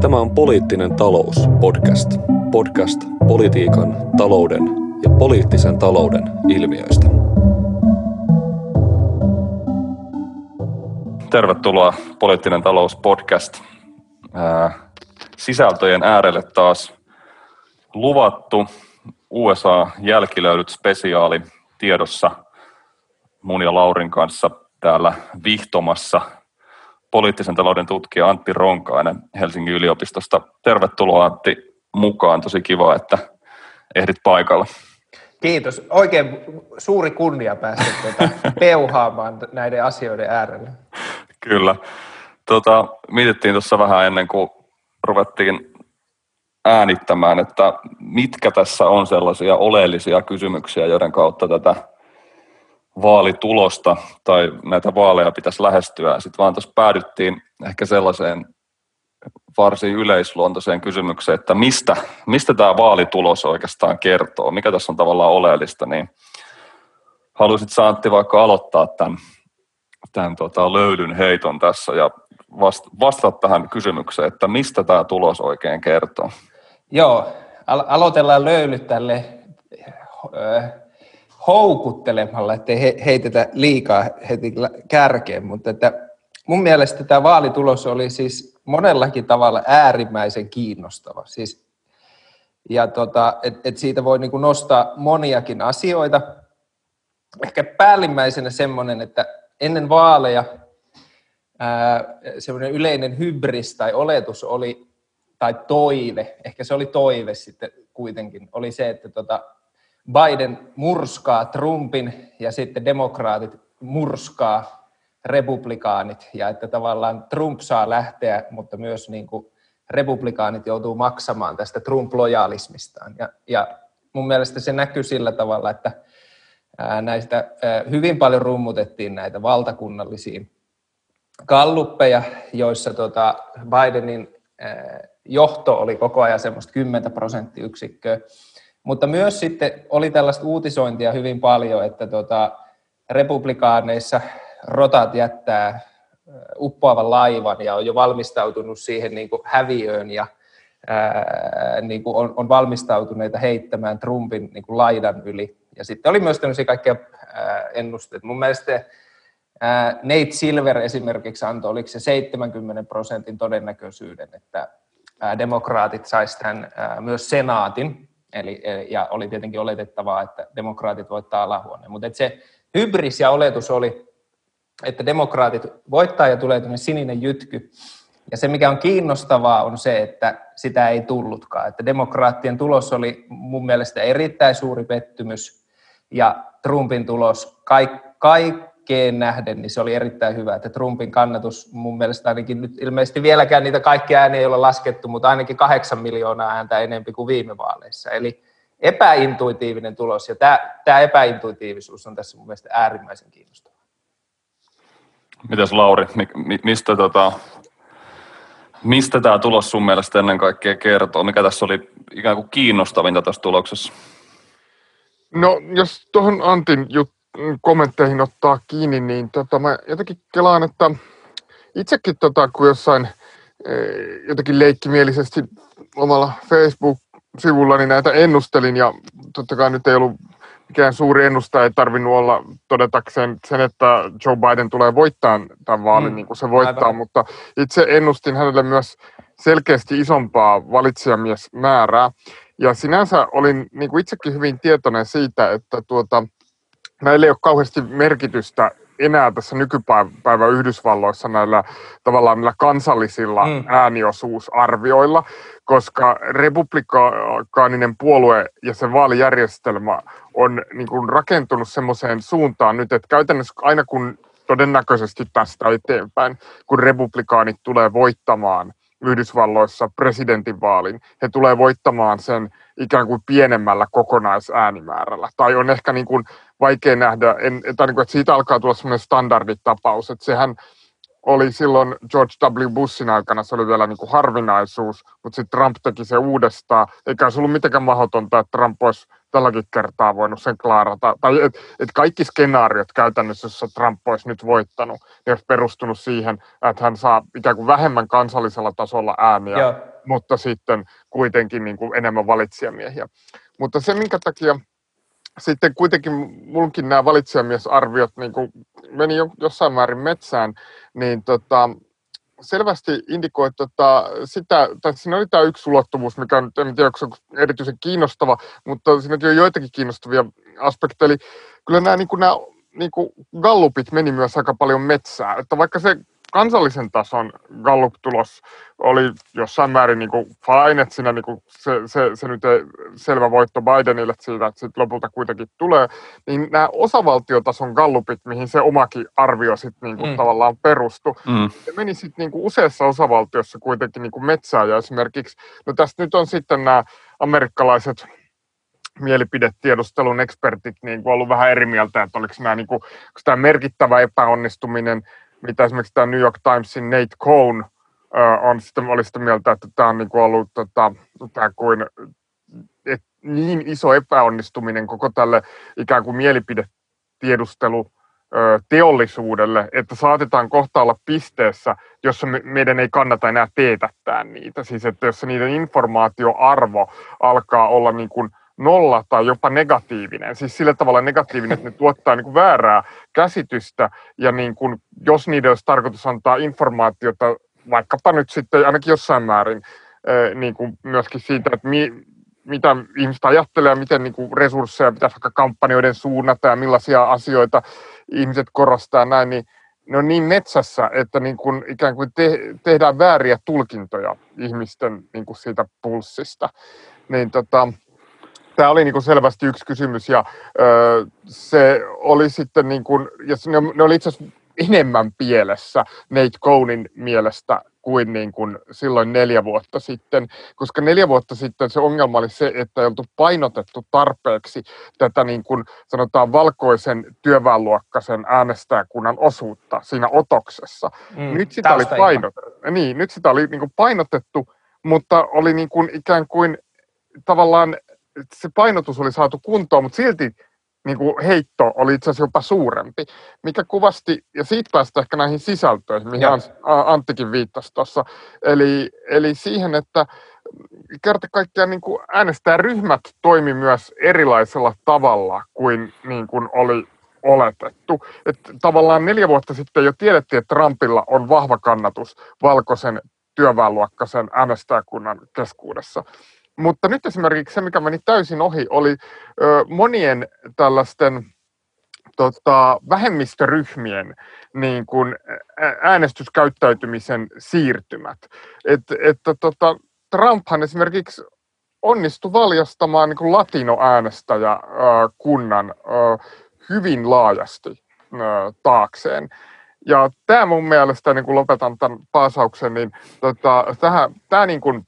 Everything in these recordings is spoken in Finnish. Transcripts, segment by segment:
Tämä on Poliittinen talous podcast. Podcast politiikan, talouden ja poliittisen talouden ilmiöistä. Tervetuloa Poliittinen talous podcast. Sisältöjen äärelle taas luvattu USA-jälkilöydyt spesiaali tiedossa mun ja Laurin kanssa täällä vihtomassa poliittisen talouden tutkija Antti Ronkainen Helsingin yliopistosta. Tervetuloa Antti mukaan, tosi kiva, että ehdit paikalla. Kiitos. Oikein suuri kunnia päästä tuota peuhaamaan näiden asioiden äärelle. Kyllä. Tota, mietittiin tuossa vähän ennen kuin ruvettiin äänittämään, että mitkä tässä on sellaisia oleellisia kysymyksiä, joiden kautta tätä vaalitulosta tai näitä vaaleja pitäisi lähestyä. Sitten vaan tuossa päädyttiin ehkä sellaiseen varsin yleisluontoiseen kysymykseen, että mistä, mistä tämä vaalitulos oikeastaan kertoo, mikä tässä on tavallaan oleellista, niin haluaisit Saantti vaikka aloittaa tämän, tämän tota, löydyn heiton tässä ja vastata tähän kysymykseen, että mistä tämä tulos oikein kertoo? Joo, al- aloitellaan löylyt tälle houkuttelemalla, ettei he, heitetä liikaa heti kärkeen, mutta että mun mielestä tämä vaalitulos oli siis monellakin tavalla äärimmäisen kiinnostava. Siis, ja tota, et, et siitä voi niinku nostaa moniakin asioita. Ehkä päällimmäisenä semmoinen, että ennen vaaleja semmoinen yleinen hybris tai oletus oli, tai toive, ehkä se oli toive sitten kuitenkin, oli se, että tota, Biden murskaa Trumpin ja sitten demokraatit murskaa republikaanit ja että tavallaan Trump saa lähteä, mutta myös niin kuin republikaanit joutuu maksamaan tästä Trump-lojaalismistaan. Ja, ja mun mielestä se näkyy sillä tavalla, että näistä hyvin paljon rummutettiin näitä valtakunnallisia kalluppeja, joissa tota Bidenin johto oli koko ajan semmoista 10 prosenttiyksikköä, mutta myös sitten oli tällaista uutisointia hyvin paljon, että tota, republikaaneissa rotat jättää uppoavan laivan ja on jo valmistautunut siihen niin kuin häviöön ja ää, niin kuin on, on valmistautuneita heittämään Trumpin niin kuin laidan yli. Ja sitten oli myös tämmöisiä kaikkia ennusteita. Mun mielestä ää, Nate Silver esimerkiksi antoi, oliko se 70 prosentin todennäköisyyden, että ää, demokraatit saisivat tämän ää, myös senaatin, Eli, e, ja oli tietenkin oletettavaa, että demokraatit voittaa alahuoneen. Mutta se hybris ja oletus oli, että demokraatit voittaa ja tulee tämmöinen sininen jytky. Ja se, mikä on kiinnostavaa, on se, että sitä ei tullutkaan. Että demokraattien tulos oli mun mielestä erittäin suuri pettymys, ja Trumpin tulos kaik, kaikkeen nähden, niin se oli erittäin hyvä. Että Trumpin kannatus mun mielestä ainakin nyt ilmeisesti vieläkään niitä kaikkia ääniä ei ole laskettu, mutta ainakin kahdeksan miljoonaa ääntä enemmän kuin viime vaaleissa. Eli epäintuitiivinen tulos, ja tämä, tämä epäintuitiivisuus on tässä mun mielestä äärimmäisen kiinnostavaa. Mitäs Lauri, mistä, tota, mistä tämä tulos sun mielestä ennen kaikkea kertoo? Mikä tässä oli ikään kuin kiinnostavinta tässä tuloksessa? No, jos tuohon Antin jut, kommentteihin ottaa kiinni, niin tota, mä jotenkin kelaan, että itsekin tota, kun jossain e, jotenkin leikkimielisesti omalla Facebook-sivullani näitä ennustelin, ja totta kai nyt ei ollut mikään suuri ennustaja, ei tarvinnut olla todetakseen sen, että Joe Biden tulee voittaa tämän vaalin, mm, niin kuin se voittaa, aivan. mutta itse ennustin hänelle myös selkeästi isompaa valitsijamiesmäärää. Ja sinänsä olin niin kuin itsekin hyvin tietoinen siitä, että tuota, näillä ei ole kauheasti merkitystä enää tässä nykypäivän Yhdysvalloissa näillä tavallaan näillä kansallisilla mm. ääniosuusarvioilla, koska republikaaninen puolue ja sen vaalijärjestelmä on niin kuin rakentunut semmoiseen suuntaan nyt, että käytännössä aina kun todennäköisesti tästä eteenpäin, kun republikaanit tulee voittamaan Yhdysvalloissa presidentinvaalin, he tulee voittamaan sen ikään kuin pienemmällä kokonaisäänimäärällä. Tai on ehkä niin kuin vaikea nähdä, en, tai niin kuin, että siitä alkaa tulla semmoinen standarditapaus, että sehän oli silloin George W. Bushin aikana, se oli vielä niin kuin harvinaisuus, mutta sitten Trump teki se uudestaan, eikä se ollut mitenkään mahdotonta, että Trump olisi tälläkin kertaa voinut sen klaarata. Tai et, et kaikki skenaariot käytännössä, jossa Trump olisi nyt voittanut, ne olisi perustunut siihen, että hän saa ikään kuin vähemmän kansallisella tasolla ääniä Joo mutta sitten kuitenkin niin kuin enemmän valitsijamiehiä. Mutta se, minkä takia sitten kuitenkin mulkin nämä valitsijamiesarviot niin kuin meni jo, jossain määrin metsään, niin tota, selvästi indikoi tota, sitä, tai siinä oli tämä yksi ulottuvuus, mikä on, en tiedä, onko se erityisen kiinnostava, mutta siinäkin on joitakin kiinnostavia aspekteja. Eli kyllä nämä, niin kuin nämä niin kuin gallupit meni myös aika paljon metsää. Että vaikka se kansallisen tason Gallup-tulos oli jossain määrin niin kuin fine, että siinä niin kuin se, se, se, nyt ei selvä voitto Bidenille siitä, että sitten lopulta kuitenkin tulee, niin nämä osavaltiotason Gallupit, mihin se omakin arvio sitten niin kuin mm. tavallaan perustui, mm. se meni sitten niin kuin useassa osavaltiossa kuitenkin niin kuin metsään ja esimerkiksi, no tästä nyt on sitten nämä amerikkalaiset mielipidetiedustelun ekspertit niin kuin ollut vähän eri mieltä, että oliko nämä niin kuin, tämä merkittävä epäonnistuminen mitä esimerkiksi tämä New York Timesin Nate Cohn on sitä, oli sitä mieltä, että tämä on niin kuin ollut tota, ikään kuin et, niin iso epäonnistuminen koko tälle ikään kuin mielipidetiedustelu teollisuudelle, että saatetaan kohta olla pisteessä, jossa me, meidän ei kannata enää teetättää niitä. Siis että jos niiden informaatioarvo alkaa olla niin kuin nolla tai jopa negatiivinen. Siis sillä tavalla negatiivinen, että ne tuottaa niin kuin väärää käsitystä ja niin kuin, jos niiden olisi tarkoitus antaa informaatiota vaikkapa nyt sitten ainakin jossain määrin niin kuin myöskin siitä, että mi, mitä ihmiset ajattelee ja miten niin kuin resursseja pitäisi vaikka kampanjoiden suunnata ja millaisia asioita ihmiset korostaa näin, niin ne on niin metsässä, että niin kuin ikään kuin te, tehdään vääriä tulkintoja ihmisten niin kuin siitä pulssista. Niin tota, tämä oli niin kuin selvästi yksi kysymys ja ö, se oli sitten, niin kuin, ja ne, ne oli itse asiassa enemmän pielessä Nate Cohnin mielestä kuin, niin kuin silloin neljä vuotta sitten, koska neljä vuotta sitten se ongelma oli se, että ei oltu painotettu tarpeeksi tätä niin kuin sanotaan valkoisen työväenluokkaisen äänestäjäkunnan osuutta siinä otoksessa. Mm, nyt, sitä oli painot, niin, nyt sitä oli niin kuin painotettu, mutta oli niin kuin ikään kuin tavallaan se painotus oli saatu kuntoon, mutta silti niin kuin heitto oli itse asiassa jopa suurempi, mikä kuvasti, ja siitä päästä ehkä näihin sisältöihin, mihin ja. Anttikin viittasi tuossa, eli, eli siihen, että kerta kaikkiaan niin kuin äänestäjäryhmät toimi myös erilaisella tavalla kuin, niin kuin oli oletettu. Että tavallaan neljä vuotta sitten jo tiedettiin, että Trumpilla on vahva kannatus valkoisen työväenluokkaisen äänestäjäkunnan keskuudessa. Mutta nyt esimerkiksi se, mikä meni täysin ohi, oli ö, monien tällaisten tota, vähemmistöryhmien niin kuin äänestyskäyttäytymisen siirtymät. Et, että tota, Trumphan esimerkiksi onnistui valjastamaan niin latinoäänestäjäkunnan hyvin laajasti taakseen. Ja tämä mun mielestä, niin kun lopetan tämän paasauksen, niin tota, tämä niin kuin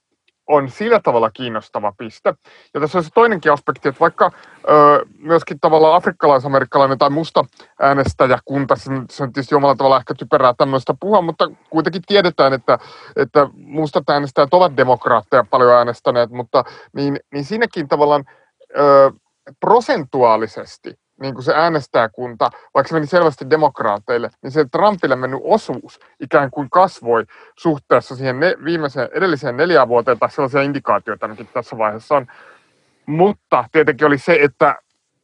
on sillä tavalla kiinnostava piste. Ja tässä on se toinenkin aspekti, että vaikka ö, myöskin tavallaan afrikkalais-amerikkalainen tai musta äänestäjäkunta, se, on tietysti omalla tavalla ehkä typerää tämmöistä puhua, mutta kuitenkin tiedetään, että, että mustat äänestäjät ovat demokraatteja paljon äänestäneet, mutta niin, niin siinäkin tavallaan ö, prosentuaalisesti niin kuin se äänestäjäkunta, vaikka se meni selvästi demokraateille, niin se Trumpille mennyt osuus ikään kuin kasvoi suhteessa siihen ne, viimeiseen edelliseen neljään vuoteen, tai sellaisia indikaatioita ainakin tässä vaiheessa on. Mutta tietenkin oli se, että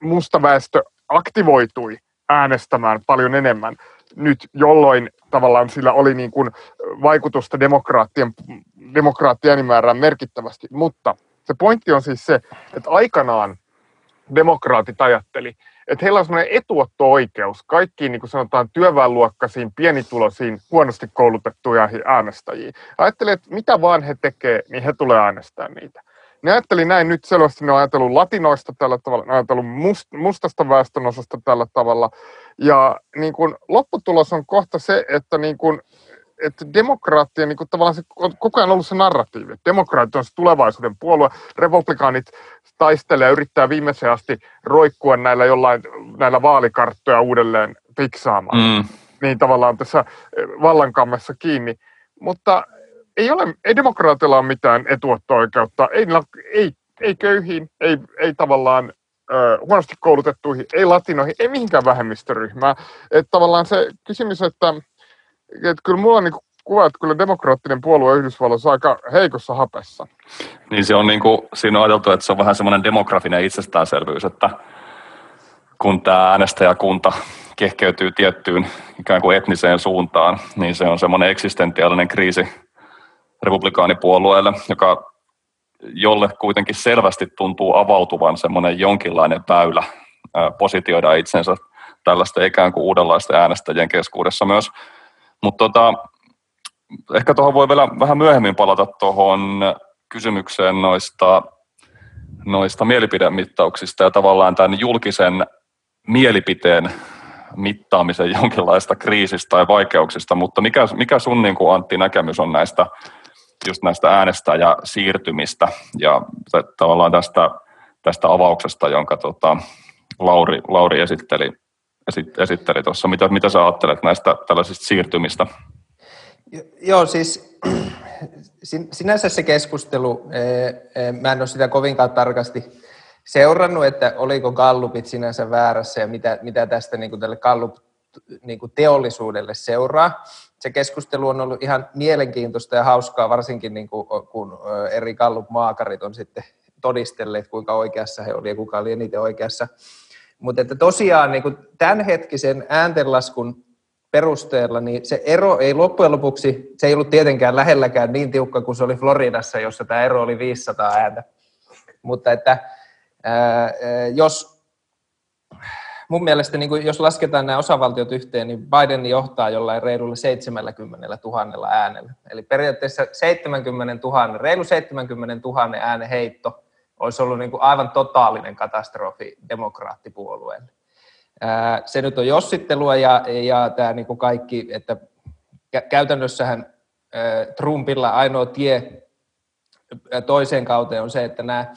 musta väestö aktivoitui äänestämään paljon enemmän nyt, jolloin tavallaan sillä oli niin kuin vaikutusta demokraattien, demokraattien määrään merkittävästi. Mutta se pointti on siis se, että aikanaan demokraatit ajatteli, että heillä on sellainen etuotto-oikeus kaikkiin niin kuin sanotaan työväenluokkaisiin, pienituloisiin, huonosti koulutettuja äänestäjiin. Ajattelin, että mitä vaan he tekee, niin he tulee äänestää niitä. Ne ajatteli näin nyt selvästi, ne on ajatellut latinoista tällä tavalla, ne on ajatellut must, mustasta väestönosasta tällä tavalla. Ja niin kuin, lopputulos on kohta se, että niin kuin, että demokraattien niin kuin tavallaan se on koko ajan ollut se narratiivi. Demokraatit on se tulevaisuuden puolue, republikaanit taistelee ja yrittää viimeiseen asti roikkua näillä jollain näillä vaalikarttoja uudelleen fiksaamaan. Mm. Niin tavallaan tässä eh, vallankammessa kiinni. Mutta ei, ole, ei demokraatilla ole mitään etuotto-oikeutta, ei, ei, ei köyhiin, ei, ei tavallaan ö, huonosti koulutettuihin, ei latinoihin, ei mihinkään vähemmistöryhmään. Että tavallaan se kysymys, että että kyllä mulla on niin kuvaa, että kyllä demokraattinen puolue Yhdysvalloissa aika heikossa hapessa. Niin se on niin kuin, siinä on ajateltu, että se on vähän semmoinen demografinen itsestäänselvyys, että kun tämä äänestäjäkunta kehkeytyy tiettyyn ikään kuin etniseen suuntaan, niin se on semmoinen eksistentiaalinen kriisi republikaanipuolueelle, joka jolle kuitenkin selvästi tuntuu avautuvan semmoinen jonkinlainen väylä positioida itsensä tällaista ikään kuin uudenlaista äänestäjien keskuudessa myös. Mutta tota, ehkä tuohon voi vielä vähän myöhemmin palata tuohon kysymykseen noista, noista mielipidemittauksista ja tavallaan tämän julkisen mielipiteen mittaamisen jonkinlaista kriisistä tai vaikeuksista, mutta mikä, mikä sun niin kuin Antti näkemys on näistä, just näistä äänestäjäsiirtymistä ja tavallaan tästä, tästä avauksesta, jonka tota, Lauri, Lauri esitteli, esitteli tuossa. Mitä, mitä sä ajattelet näistä tällaisista siirtymistä? Joo, siis sinänsä se keskustelu, mä en ole sitä kovinkaan tarkasti seurannut, että oliko Gallupit sinänsä väärässä ja mitä, mitä tästä niin kuin tälle Gallup niin kuin teollisuudelle seuraa. Se keskustelu on ollut ihan mielenkiintoista ja hauskaa, varsinkin niin kuin, kun eri Gallup-maakarit on sitten todistelleet, kuinka oikeassa he olivat ja kuka oli eniten oikeassa. Mutta että tosiaan niin kuin tämänhetkisen ääntenlaskun perusteella, niin se ero ei loppujen lopuksi, se ei ollut tietenkään lähelläkään niin tiukka kuin se oli Floridassa, jossa tämä ero oli 500 ääntä. Mutta että jos mun mielestä, niin jos lasketaan nämä osavaltiot yhteen, niin Biden johtaa jollain reilulla 70 000 äänellä. Eli periaatteessa 70 000, reilu 70 000 äänen heitto olisi ollut niin kuin aivan totaalinen katastrofi demokraattipuolueelle. Se nyt on jossittelua ja, ja tämä niin kuin kaikki, että käytännössähän Trumpilla ainoa tie toiseen kauteen on se, että nämä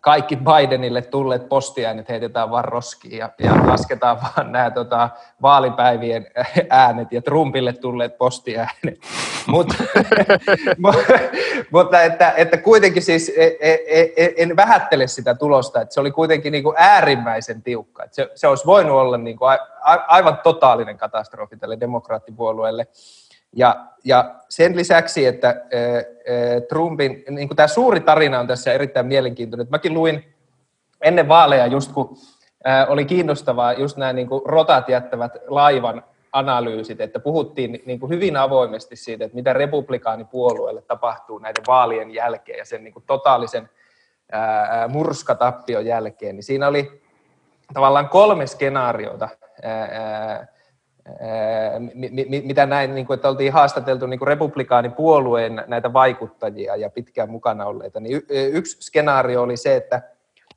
kaikki Bidenille tulleet postiäänet heitetään vaan roskiin ja, ja lasketaan vaan nämä tota, vaalipäivien äänet ja Trumpille tulleet postiäänet. Mut, mutta että, että kuitenkin siis e, e, e, en vähättele sitä tulosta, että se oli kuitenkin niin kuin äärimmäisen tiukka. Että se, se olisi voinut olla niin kuin aivan totaalinen katastrofi tälle demokraattipuolueelle. Ja, ja sen lisäksi, että Trumpin, niin kuin tämä suuri tarina on tässä erittäin mielenkiintoinen. Mäkin luin ennen vaaleja, just kun oli kiinnostavaa just nämä niin kuin rotat jättävät laivan analyysit, että puhuttiin niin kuin hyvin avoimesti siitä, että mitä republikaanipuolueelle tapahtuu näiden vaalien jälkeen ja sen niin kuin totaalisen murskatappion jälkeen, niin siinä oli tavallaan kolme skenaariota, ää, mitä näin, niin kuin, että oltiin haastateltu niin kuin republikaanipuolueen näitä vaikuttajia ja pitkään mukana olleita, niin yksi skenaario oli se, että,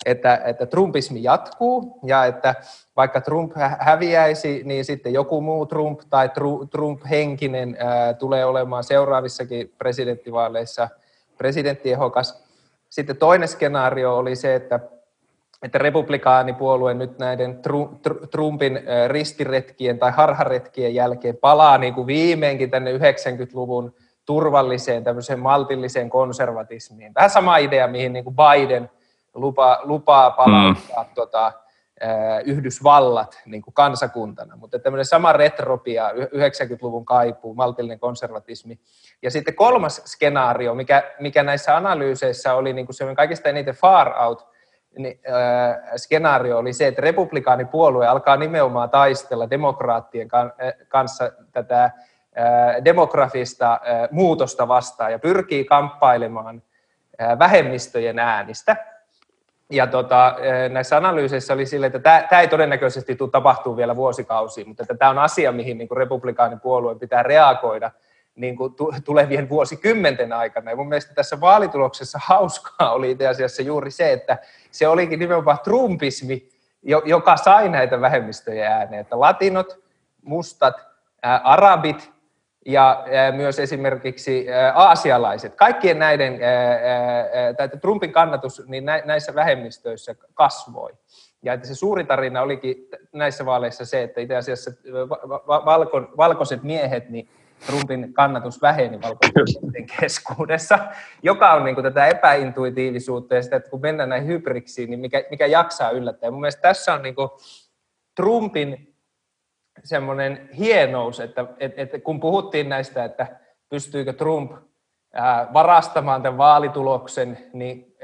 että, että Trumpismi jatkuu ja että vaikka Trump häviäisi, niin sitten joku muu Trump tai Trump-henkinen tulee olemaan seuraavissakin presidenttivaaleissa presidenttiehokas. Sitten toinen skenaario oli se, että että republikaanipuolue nyt näiden Trumpin ristiretkien tai harharetkien jälkeen palaa niin kuin viimeinkin tänne 90-luvun turvalliseen, tämmöiseen maltilliseen konservatismiin. Vähän sama idea, mihin niin kuin Biden lupaa, lupaa palauttaa mm. tota, Yhdysvallat niin kuin kansakuntana, mutta tämmöinen sama retropia, 90-luvun kaipuu, maltillinen konservatismi. Ja sitten kolmas skenaario, mikä, mikä näissä analyyseissä oli niin kuin kaikista eniten far out, niin, äh, skenaario oli se, että republikaanipuolue alkaa nimenomaan taistella demokraattien kanssa tätä äh, demografista äh, muutosta vastaan ja pyrkii kamppailemaan äh, vähemmistöjen äänistä. Ja tota, näissä analyyseissä oli sille, että tämä ei todennäköisesti tule tapahtuu vielä vuosikausia, mutta tämä on asia, mihin niin republikaanipuolueen pitää reagoida – niin kuin tulevien vuosikymmenten aikana. Ja mun mielestä tässä vaalituloksessa hauskaa oli itse asiassa juuri se, että se olikin nimenomaan trumpismi, joka sai näitä vähemmistöjä ääneen, että latinot, mustat, ää, arabit ja ää, myös esimerkiksi ää, aasialaiset, kaikkien näiden, ää, Trumpin kannatus niin näissä vähemmistöissä kasvoi. Ja että se suuri tarina olikin näissä vaaleissa se, että itse asiassa valko, valkoiset miehet, niin Trumpin kannatus väheni valkoisten keskuudessa, joka on niin kuin tätä epäintuitiivisuutta ja sitä, että kun mennään näihin hybriksiin, niin mikä, mikä jaksaa yllättää. Mun mielestä tässä on niin kuin Trumpin semmoinen hienous, että, että, että kun puhuttiin näistä, että pystyykö Trump varastamaan tämän vaalituloksen, niin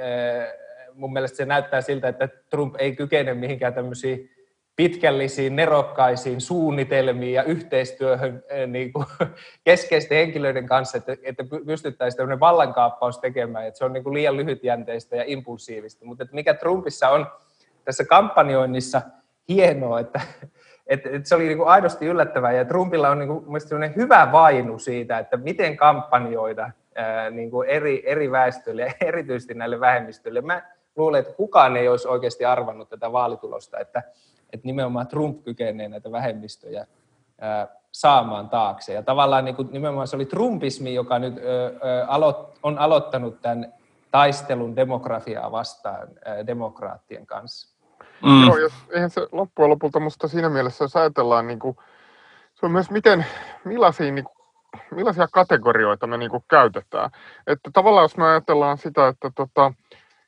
mun mielestä se näyttää siltä, että Trump ei kykene mihinkään tämmöisiin pitkällisiin, nerokkaisiin suunnitelmiin ja yhteistyöhön niin kuin keskeisten henkilöiden kanssa, että, että pystyttäisiin tämmöinen vallankaappaus tekemään, että se on niin kuin liian lyhytjänteistä ja impulsiivista. Mutta että mikä Trumpissa on tässä kampanjoinnissa hienoa, että, että, että se oli niin kuin aidosti yllättävää, ja Trumpilla on niin kuin, hyvä vainu siitä, että miten kampanjoida ää, niin kuin eri, eri väestöille, erityisesti näille vähemmistöille. Mä luulen, että kukaan ei olisi oikeasti arvannut tätä vaalitulosta, että, että nimenomaan Trump kykenee näitä vähemmistöjä saamaan taakse. Ja tavallaan niin kuin, nimenomaan se oli Trumpismi, joka nyt on aloittanut tämän taistelun demografiaa vastaan demokraattien kanssa. Mm. Joo, jos, eihän se loppujen lopulta musta siinä mielessä, jos ajatellaan, niin kuin, se on myös miten, millaisia, niin kuin, millaisia kategorioita me niin kuin, käytetään. Että tavallaan jos me ajatellaan sitä, että, tota,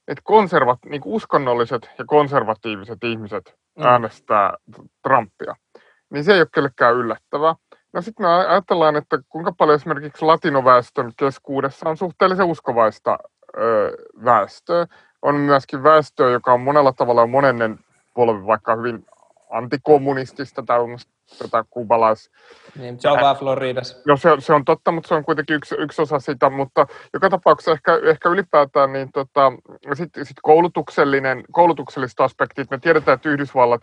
että konservat, niin kuin uskonnolliset ja konservatiiviset ihmiset mm. äänestää Trumpia, niin se ei ole kellekään yllättävää. No sitten me ajatellaan, että kuinka paljon esimerkiksi latinoväestön keskuudessa on suhteellisen uskovaista ö, väestöä on myöskin väestöä, joka on monella tavalla monennen polvi, vaikka hyvin antikommunistista tai tätä kubalais... Niin, se on vaan Floridas. No se, se, on totta, mutta se on kuitenkin yksi, yksi osa sitä, mutta joka tapauksessa ehkä, ehkä ylipäätään niin tota, sitten sit koulutuksellinen, koulutukselliset aspektit. Me tiedetään, että Yhdysvallat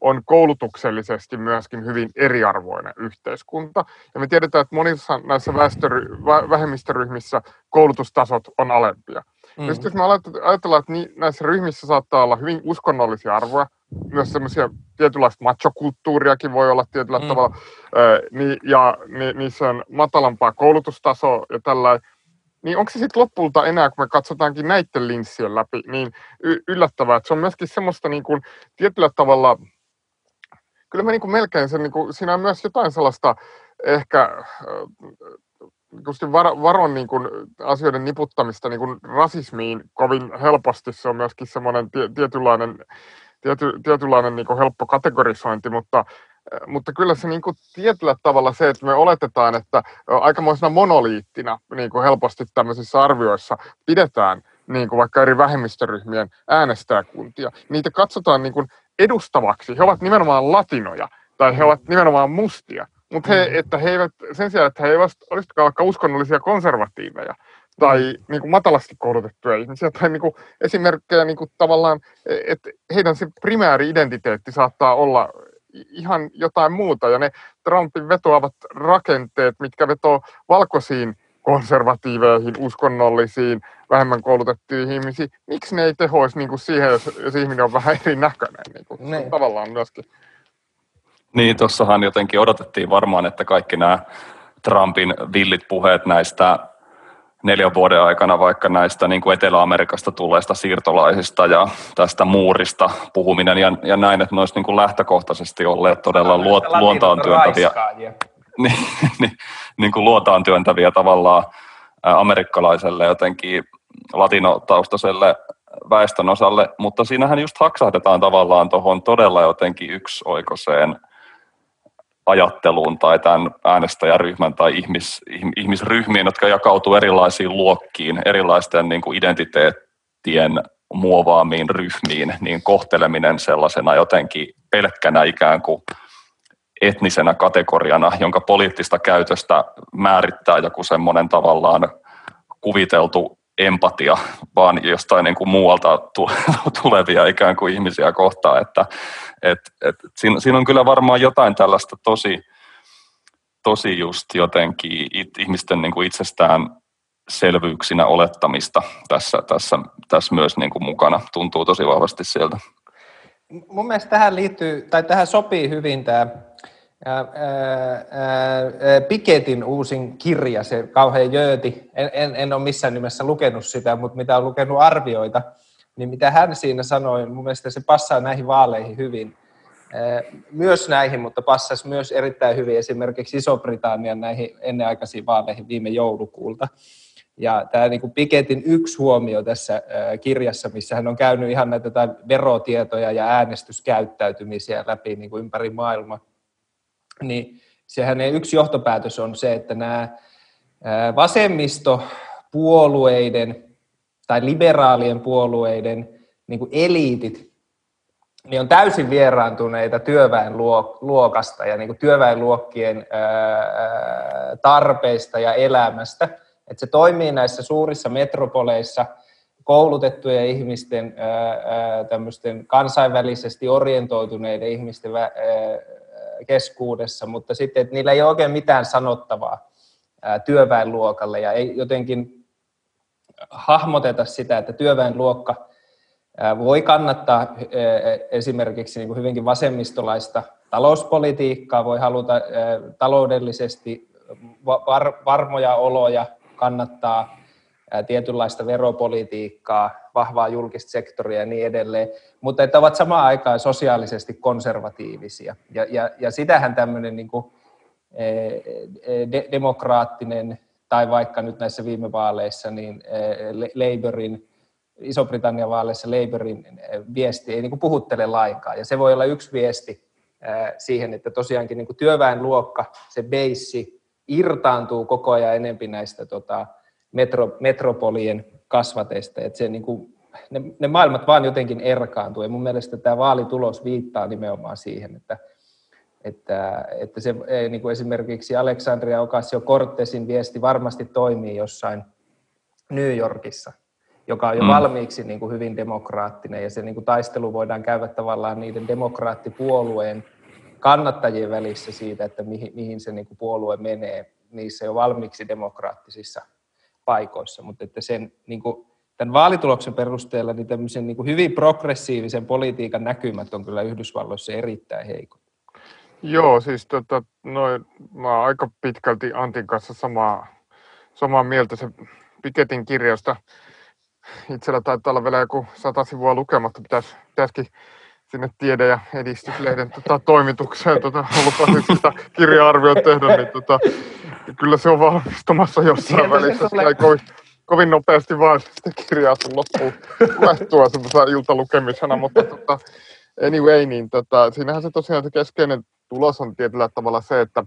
on koulutuksellisesti myöskin hyvin eriarvoinen yhteiskunta. Ja me tiedetään, että monissa näissä väestöry, vähemmistöryhmissä koulutustasot on alempia. Mm. Just jos me ajatellaan, että näissä ryhmissä saattaa olla hyvin uskonnollisia arvoja, myös semmoisia tietynlaista machokulttuuriakin voi olla tietyllä mm. tavalla, niin, ja ni, niissä on matalampaa koulutustasoa ja tällä niin onko se sitten lopulta enää, kun me katsotaankin näiden linssien läpi, niin y- yllättävää, että se on myöskin semmoista niin kuin, tietyllä tavalla, kyllä mä niin kuin melkein sen, niin kuin, siinä on myös jotain sellaista ehkä var, varon niin kuin, asioiden niputtamista niin kuin rasismiin kovin helposti. Se on myöskin semmoinen tietynlainen, tiety, tietynlainen niin kuin helppo kategorisointi, mutta, mutta kyllä se niin kuin tietyllä tavalla se, että me oletetaan, että aikamoisena monoliittina niin kuin helposti tämmöisissä arvioissa pidetään niin kuin vaikka eri vähemmistöryhmien äänestäjäkuntia. Niitä katsotaan niin kuin edustavaksi. He ovat nimenomaan latinoja tai he ovat nimenomaan mustia mutta he, mm. että he eivät, sen sijaan, että he eivät olisikaan vaikka uskonnollisia konservatiiveja tai niin kuin matalasti koulutettuja ihmisiä tai niin kuin esimerkkejä niin kuin tavallaan, että heidän se primääri identiteetti saattaa olla ihan jotain muuta ja ne Trumpin vetoavat rakenteet, mitkä vetoo valkoisiin konservatiiveihin, uskonnollisiin, vähemmän koulutettuihin ihmisiin, miksi ne ei tehoisi niin kuin siihen, jos, jos ihminen on vähän erinäköinen? Niin kuin, niin. tavallaan myöskin niin, tuossahan jotenkin odotettiin varmaan, että kaikki nämä Trumpin villit puheet näistä neljän vuoden aikana vaikka näistä niin kuin Etelä-Amerikasta tulleista siirtolaisista ja tästä muurista puhuminen ja, ja näin, että ne olisi niin kuin lähtökohtaisesti olleet todella luot, luontaan työntäviä, niin, niin, niin kuin luotaan työntäviä tavallaan amerikkalaiselle jotenkin latinotaustaiselle väestön osalle, mutta siinähän just haksahdetaan tavallaan tuohon todella jotenkin yksioikoiseen ajatteluun tai tämän äänestäjäryhmän tai ihmis, ihmisryhmien, jotka jakautuu erilaisiin luokkiin, erilaisten niin kuin identiteettien muovaamiin ryhmiin, niin kohteleminen sellaisena jotenkin pelkkänä ikään kuin etnisenä kategoriana, jonka poliittista käytöstä määrittää joku semmoinen tavallaan kuviteltu empatia, vaan jostain niin kuin muualta tulevia ikään kuin ihmisiä kohtaan, että et, et, siinä, siinä on kyllä varmaan jotain tällaista tosi, tosi just jotenkin ihmisten niin kuin itsestään selvyyksinä olettamista tässä, tässä, tässä myös niin kuin mukana. Tuntuu tosi vahvasti sieltä. Mun mielestä tähän liittyy, tai tähän sopii hyvin tämä Piketin uusin kirja, se kauhean jööti, en, en, en ole missään nimessä lukenut sitä, mutta mitä on lukenut arvioita, niin mitä hän siinä sanoi, mun mielestä se passaa näihin vaaleihin hyvin. Myös näihin, mutta passasi myös erittäin hyvin esimerkiksi Iso-Britannian näihin ennenaikaisiin vaaleihin viime joulukuulta. Ja tämä niin Piketin yksi huomio tässä kirjassa, missä hän on käynyt ihan näitä verotietoja ja äänestyskäyttäytymisiä läpi niin kuin ympäri maailmaa, niin sehän yksi johtopäätös on se, että nämä vasemmistopuolueiden tai liberaalien puolueiden niin kuin eliitit niin on täysin vieraantuneita työväenluokasta ja niin kuin työväenluokkien tarpeista ja elämästä. Että se toimii näissä suurissa metropoleissa koulutettujen ihmisten, kansainvälisesti orientoituneiden ihmisten keskuudessa, mutta sitten, että niillä ei ole oikein mitään sanottavaa työväenluokalle. Ja ei jotenkin hahmoteta sitä, että työväenluokka voi kannattaa esimerkiksi niin hyvinkin vasemmistolaista talouspolitiikkaa, voi haluta taloudellisesti varmoja oloja, kannattaa tietynlaista veropolitiikkaa, vahvaa julkista sektoria ja niin edelleen, mutta että ovat samaan aikaan sosiaalisesti konservatiivisia. Ja, ja, ja sitähän tämmöinen niin kuin, de, demokraattinen tai vaikka nyt näissä viime vaaleissa niin Labourin, Iso-Britannian vaaleissa Labourin viesti ei niin kuin puhuttele lainkaan. Ja se voi olla yksi viesti siihen, että tosiaankin niin kuin työväenluokka, se beissi, irtaantuu koko ajan enempi näistä tota, metro, metropolien kasvateista. Että se, niin kuin, ne, ne maailmat vaan jotenkin erkaantuu. Ja mun mielestä tämä vaalitulos viittaa nimenomaan siihen, että, että, että se niin kuin esimerkiksi Alexandria Ocasio-Cortezin viesti varmasti toimii jossain New Yorkissa, joka on jo mm. valmiiksi niin kuin hyvin demokraattinen, ja se niin kuin taistelu voidaan käydä tavallaan niiden demokraattipuolueen kannattajien välissä siitä, että mihin, mihin se niin kuin puolue menee niissä jo valmiiksi demokraattisissa paikoissa, mutta että sen niin kuin, tämän vaalituloksen perusteella niin tämmöisen niin kuin hyvin progressiivisen politiikan näkymät on kyllä Yhdysvalloissa erittäin heikot. Joo, siis tota, noin, mä oon aika pitkälti Antin kanssa samaa, samaa mieltä. Se Piketin kirjasta itsellä taitaa olla vielä joku sata sivua lukematta, pitäisi, pitäisikin sinne tiede- ja edistyslehden tota, toimitukseen tota, lupasin sitä kirja-arvioa tehdä, niin tota, kyllä se on valmistumassa jossain Sieltä välissä. Se ei kovin, kovin nopeasti vaan sitä kirjaa sun loppuun lähtua semmoisena iltalukemisena, mutta tota, anyway, niin tota, siinähän se tosiaan se keskeinen tulos on tietyllä tavalla se, että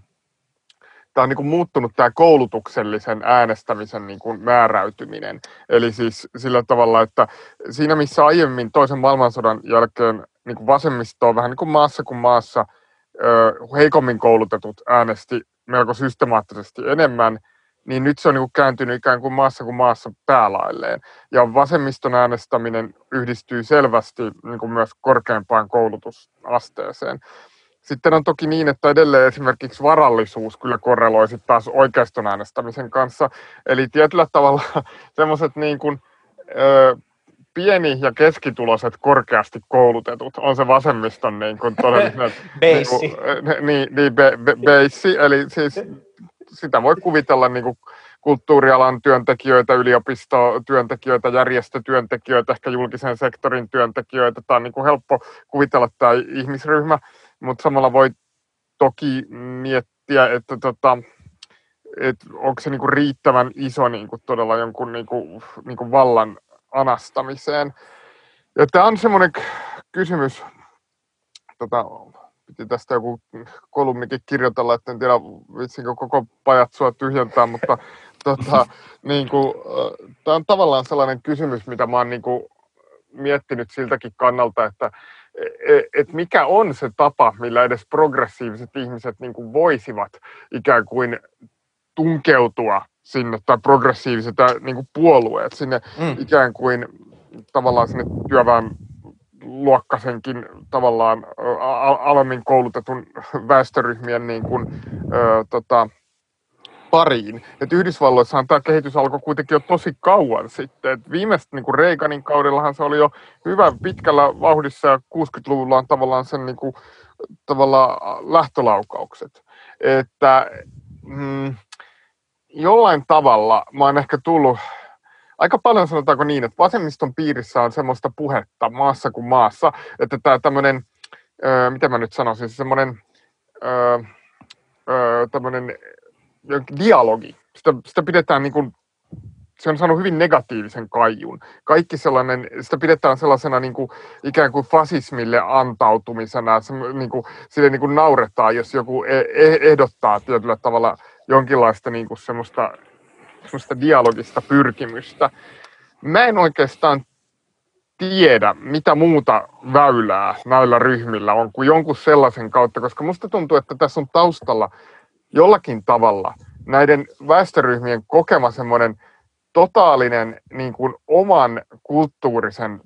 tämä on niin kuin muuttunut tämä koulutuksellisen äänestämisen niin kuin määräytyminen. Eli siis sillä tavalla, että siinä missä aiemmin toisen maailmansodan jälkeen niin kuin vasemmisto on vähän niin kuin maassa kuin maassa heikommin koulutetut äänesti melko systemaattisesti enemmän, niin nyt se on niin kuin kääntynyt ikään kuin maassa kuin maassa päälailleen. Ja vasemmiston äänestäminen yhdistyy selvästi niin kuin myös korkeampaan koulutusasteeseen. Sitten on toki niin, että edelleen esimerkiksi varallisuus kyllä korreloi sitten taas oikeiston äänestämisen kanssa. Eli tietyllä tavalla semmoiset niin kuin, pieni- ja keskituloiset korkeasti koulutetut on se vasemmiston niin kuin todelliset... beissi. Niin, kuin, niin, niin be, be, beissi, eli siis sitä voi kuvitella niin kuin kulttuurialan työntekijöitä, yliopistotyöntekijöitä, järjestötyöntekijöitä, ehkä julkisen sektorin työntekijöitä. Tämä on niin kuin helppo kuvitella tämä ihmisryhmä mutta samalla voi toki miettiä, että tota, et onko se niinku riittävän iso niinku todella jonkun niinku, niinku vallan anastamiseen. Ja tämä on semmoinen kysymys, tota, piti tästä joku kolumnikin kirjoitella, että en tiedä vitsinkö koko sua tyhjentää, mutta tota, niinku, tämä on tavallaan sellainen kysymys, mitä mä oon niinku miettinyt siltäkin kannalta, että E, että mikä on se tapa, millä edes progressiiviset ihmiset niin kuin voisivat ikään kuin tunkeutua sinne, tai progressiiviset niin kuin puolueet sinne mm. ikään kuin tavallaan sinne työväen luokkasenkin tavallaan alemmin koulutetun väestöryhmien niin kuin, ö, tota, pariin. Et Yhdysvalloissahan tämä kehitys alkoi kuitenkin jo tosi kauan sitten. Et viimeistä niin Reaganin kaudellahan se oli jo hyvä pitkällä vauhdissa ja 60-luvulla on tavallaan sen niin kuin, tavallaan lähtölaukaukset. Että mm, jollain tavalla mä oon ehkä tullut aika paljon sanotaanko niin, että vasemmiston piirissä on semmoista puhetta maassa kuin maassa, että tämä tämmöinen, miten mä nyt sanoisin, semmoinen tämmöinen dialogi. Sitä, sitä pidetään niin kuin se on saanut hyvin negatiivisen kaijun. Kaikki sellainen, sitä pidetään sellaisena niin kuin, ikään kuin fasismille antautumisena, se, niin kuin, sille niin kuin nauretaan, jos joku e, e, ehdottaa tietyllä tavalla jonkinlaista niin kuin semmoista, semmoista dialogista pyrkimystä. Mä en oikeastaan tiedä, mitä muuta väylää näillä ryhmillä on kuin jonkun sellaisen kautta, koska musta tuntuu, että tässä on taustalla jollakin tavalla näiden väestöryhmien kokema semmoinen totaalinen niin kuin oman kulttuurisen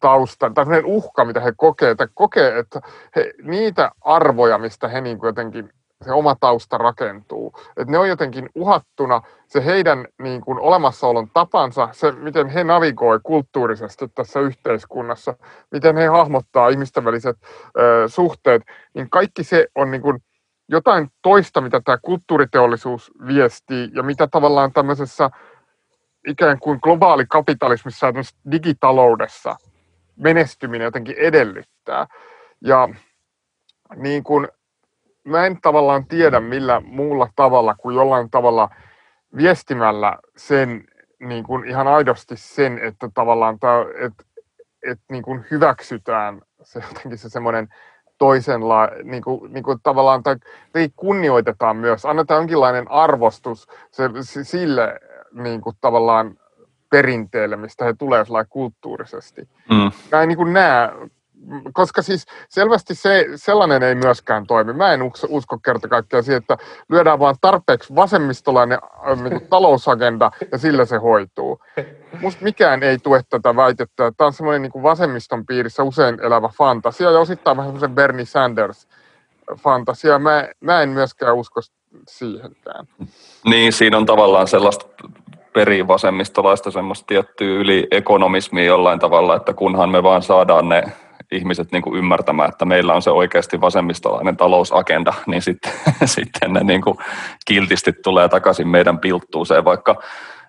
taustan, tai uhka, mitä he kokee, että kokee, että he, niitä arvoja, mistä he niin kuin jotenkin se oma tausta rakentuu. Että ne on jotenkin uhattuna, se heidän niin kuin, olemassaolon tapansa, se miten he navigoi kulttuurisesti tässä yhteiskunnassa, miten he hahmottaa ihmisten väliset ö, suhteet, niin kaikki se on niin kuin, jotain toista, mitä tämä kulttuuriteollisuus viestii ja mitä tavallaan tämmöisessä ikään kuin globaali kapitalismissa ja digitaloudessa menestyminen jotenkin edellyttää. Ja niin kuin mä en tavallaan tiedä millä muulla tavalla kuin jollain tavalla viestimällä sen niin kuin ihan aidosti sen, että tavallaan tämä, että, että niin kuin hyväksytään se jotenkin se semmoinen toisenla, niin kuin, niin kuin tavallaan, tai kunnioitetaan myös, annetaan jonkinlainen arvostus se, sille niin kuin tavallaan perinteelle, mistä he tulee kulttuurisesti. Mm. Mä en niin kuin näe koska siis selvästi se, sellainen ei myöskään toimi. Mä en usko, kerta kaikkiaan siihen, että lyödään vaan tarpeeksi vasemmistolainen äh, niin talousagenda ja sillä se hoituu. Musta mikään ei tue tätä väitettä. Tämä on semmoinen niin vasemmiston piirissä usein elävä fantasia ja osittain vähän semmoisen Bernie Sanders fantasia. Mä, mä en myöskään usko siihenkään. Niin, siinä on tavallaan sellaista perivasemmistolaista semmoista tiettyä yli ekonomismia jollain tavalla, että kunhan me vaan saadaan ne ihmiset niin kuin ymmärtämään, että meillä on se oikeasti vasemmistolainen talousagenda, niin sitten, sitten ne niin kuin kiltisti tulee takaisin meidän pilttuuseen, vaikka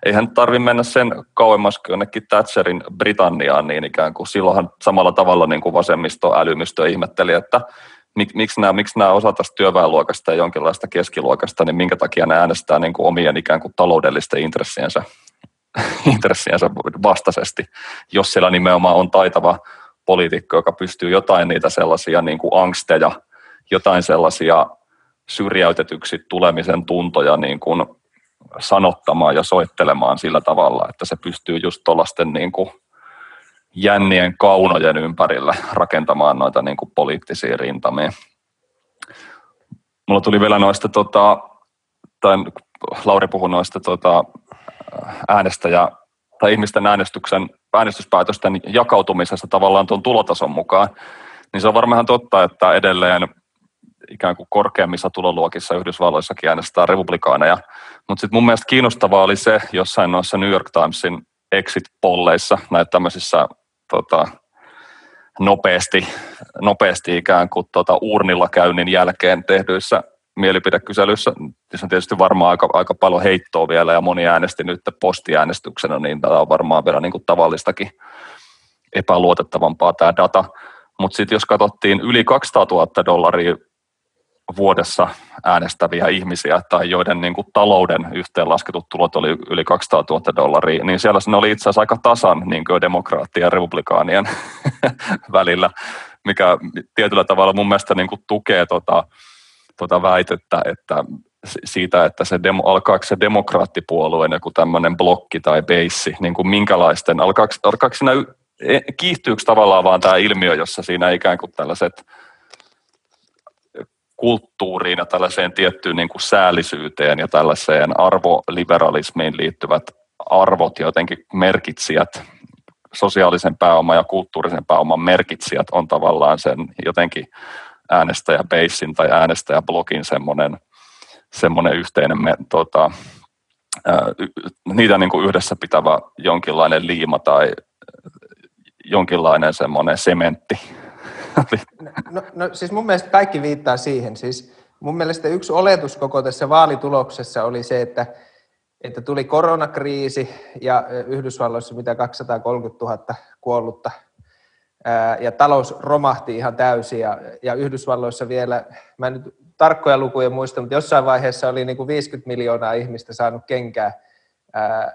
eihän tarvi mennä sen kauemmas kuin jonnekin Thatcherin Britanniaan, niin ikään kuin. Silloinhan samalla tavalla niin kuin vasemmistoälymystö ihmetteli, että mik, miksi nämä, miksi nämä osa tästä työväenluokasta ja jonkinlaista keskiluokasta, niin minkä takia ne äänestää niin kuin omien ikään kuin taloudellisten intressiensä, intressiensä vastaisesti, jos siellä nimenomaan on taitava poliitikko, joka pystyy jotain niitä sellaisia niin kuin angsteja, jotain sellaisia syrjäytetyksi tulemisen tuntoja niin kuin sanottamaan ja soittelemaan sillä tavalla, että se pystyy just tuollaisten niin kuin jännien kaunojen ympärillä rakentamaan noita niin kuin poliittisia rintamia. Mulla tuli vielä noista, tota, tai Lauri puhui noista tota, äänestäjä tai ihmisten äänestyksen, äänestyspäätösten jakautumisesta tavallaan tuon tulotason mukaan, niin se on varmaan totta, että edelleen ikään kuin korkeammissa tuloluokissa Yhdysvalloissakin äänestää republikaaneja. Mutta sitten mun mielestä kiinnostavaa oli se jossain noissa New York Timesin exit-polleissa, näitä tämmöisissä tota, nopeasti, nopeasti ikään kuin tota, urnilla käynnin jälkeen tehdyissä mielipidekyselyissä, se on tietysti varmaan aika, aika paljon heittoa vielä ja moni äänesti nyt postiäänestyksenä, niin tämä on varmaan vielä niin kuin tavallistakin epäluotettavampaa tämä data. Mutta sitten jos katsottiin yli 200 000 dollaria vuodessa äänestäviä ihmisiä tai joiden niin kuin talouden yhteenlasketut tulot oli yli 200 000 dollaria, niin siellä ne oli itse asiassa aika tasan niin kuin demokraattien ja republikaanien välillä, mikä tietyllä tavalla mun mielestä niin kuin tukee tota, tuota väitettä, että siitä, että se demo, alkaako se demokraattipuolueen joku tämmöinen blokki tai beissi, niin kuin minkälaisten, alkaako, alkaako siinä, e, kiihtyykö tavallaan vaan tämä ilmiö, jossa siinä ikään kuin tällaiset kulttuuriin ja tällaiseen tiettyyn niin kuin säällisyyteen ja tällaiseen arvoliberalismiin liittyvät arvot ja jotenkin merkitsijät, sosiaalisen pääoman ja kulttuurisen pääoman merkitsijät on tavallaan sen jotenkin äänestäjäbeissin tai äänestäjäblogin semmoinen, semmoinen yhteinen, me, tota, niitä niin kuin yhdessä pitävä jonkinlainen liima tai jonkinlainen semmoinen sementti. No, no siis mun mielestä kaikki viittaa siihen. Siis mun mielestä yksi oletus koko tässä vaalituloksessa oli se, että, että tuli koronakriisi ja Yhdysvalloissa mitä 230 000 kuollutta ja talous romahti ihan täysin ja, ja Yhdysvalloissa vielä, mä nyt tarkkoja lukuja muista, mutta jossain vaiheessa oli niin kuin 50 miljoonaa ihmistä saanut kenkää ää,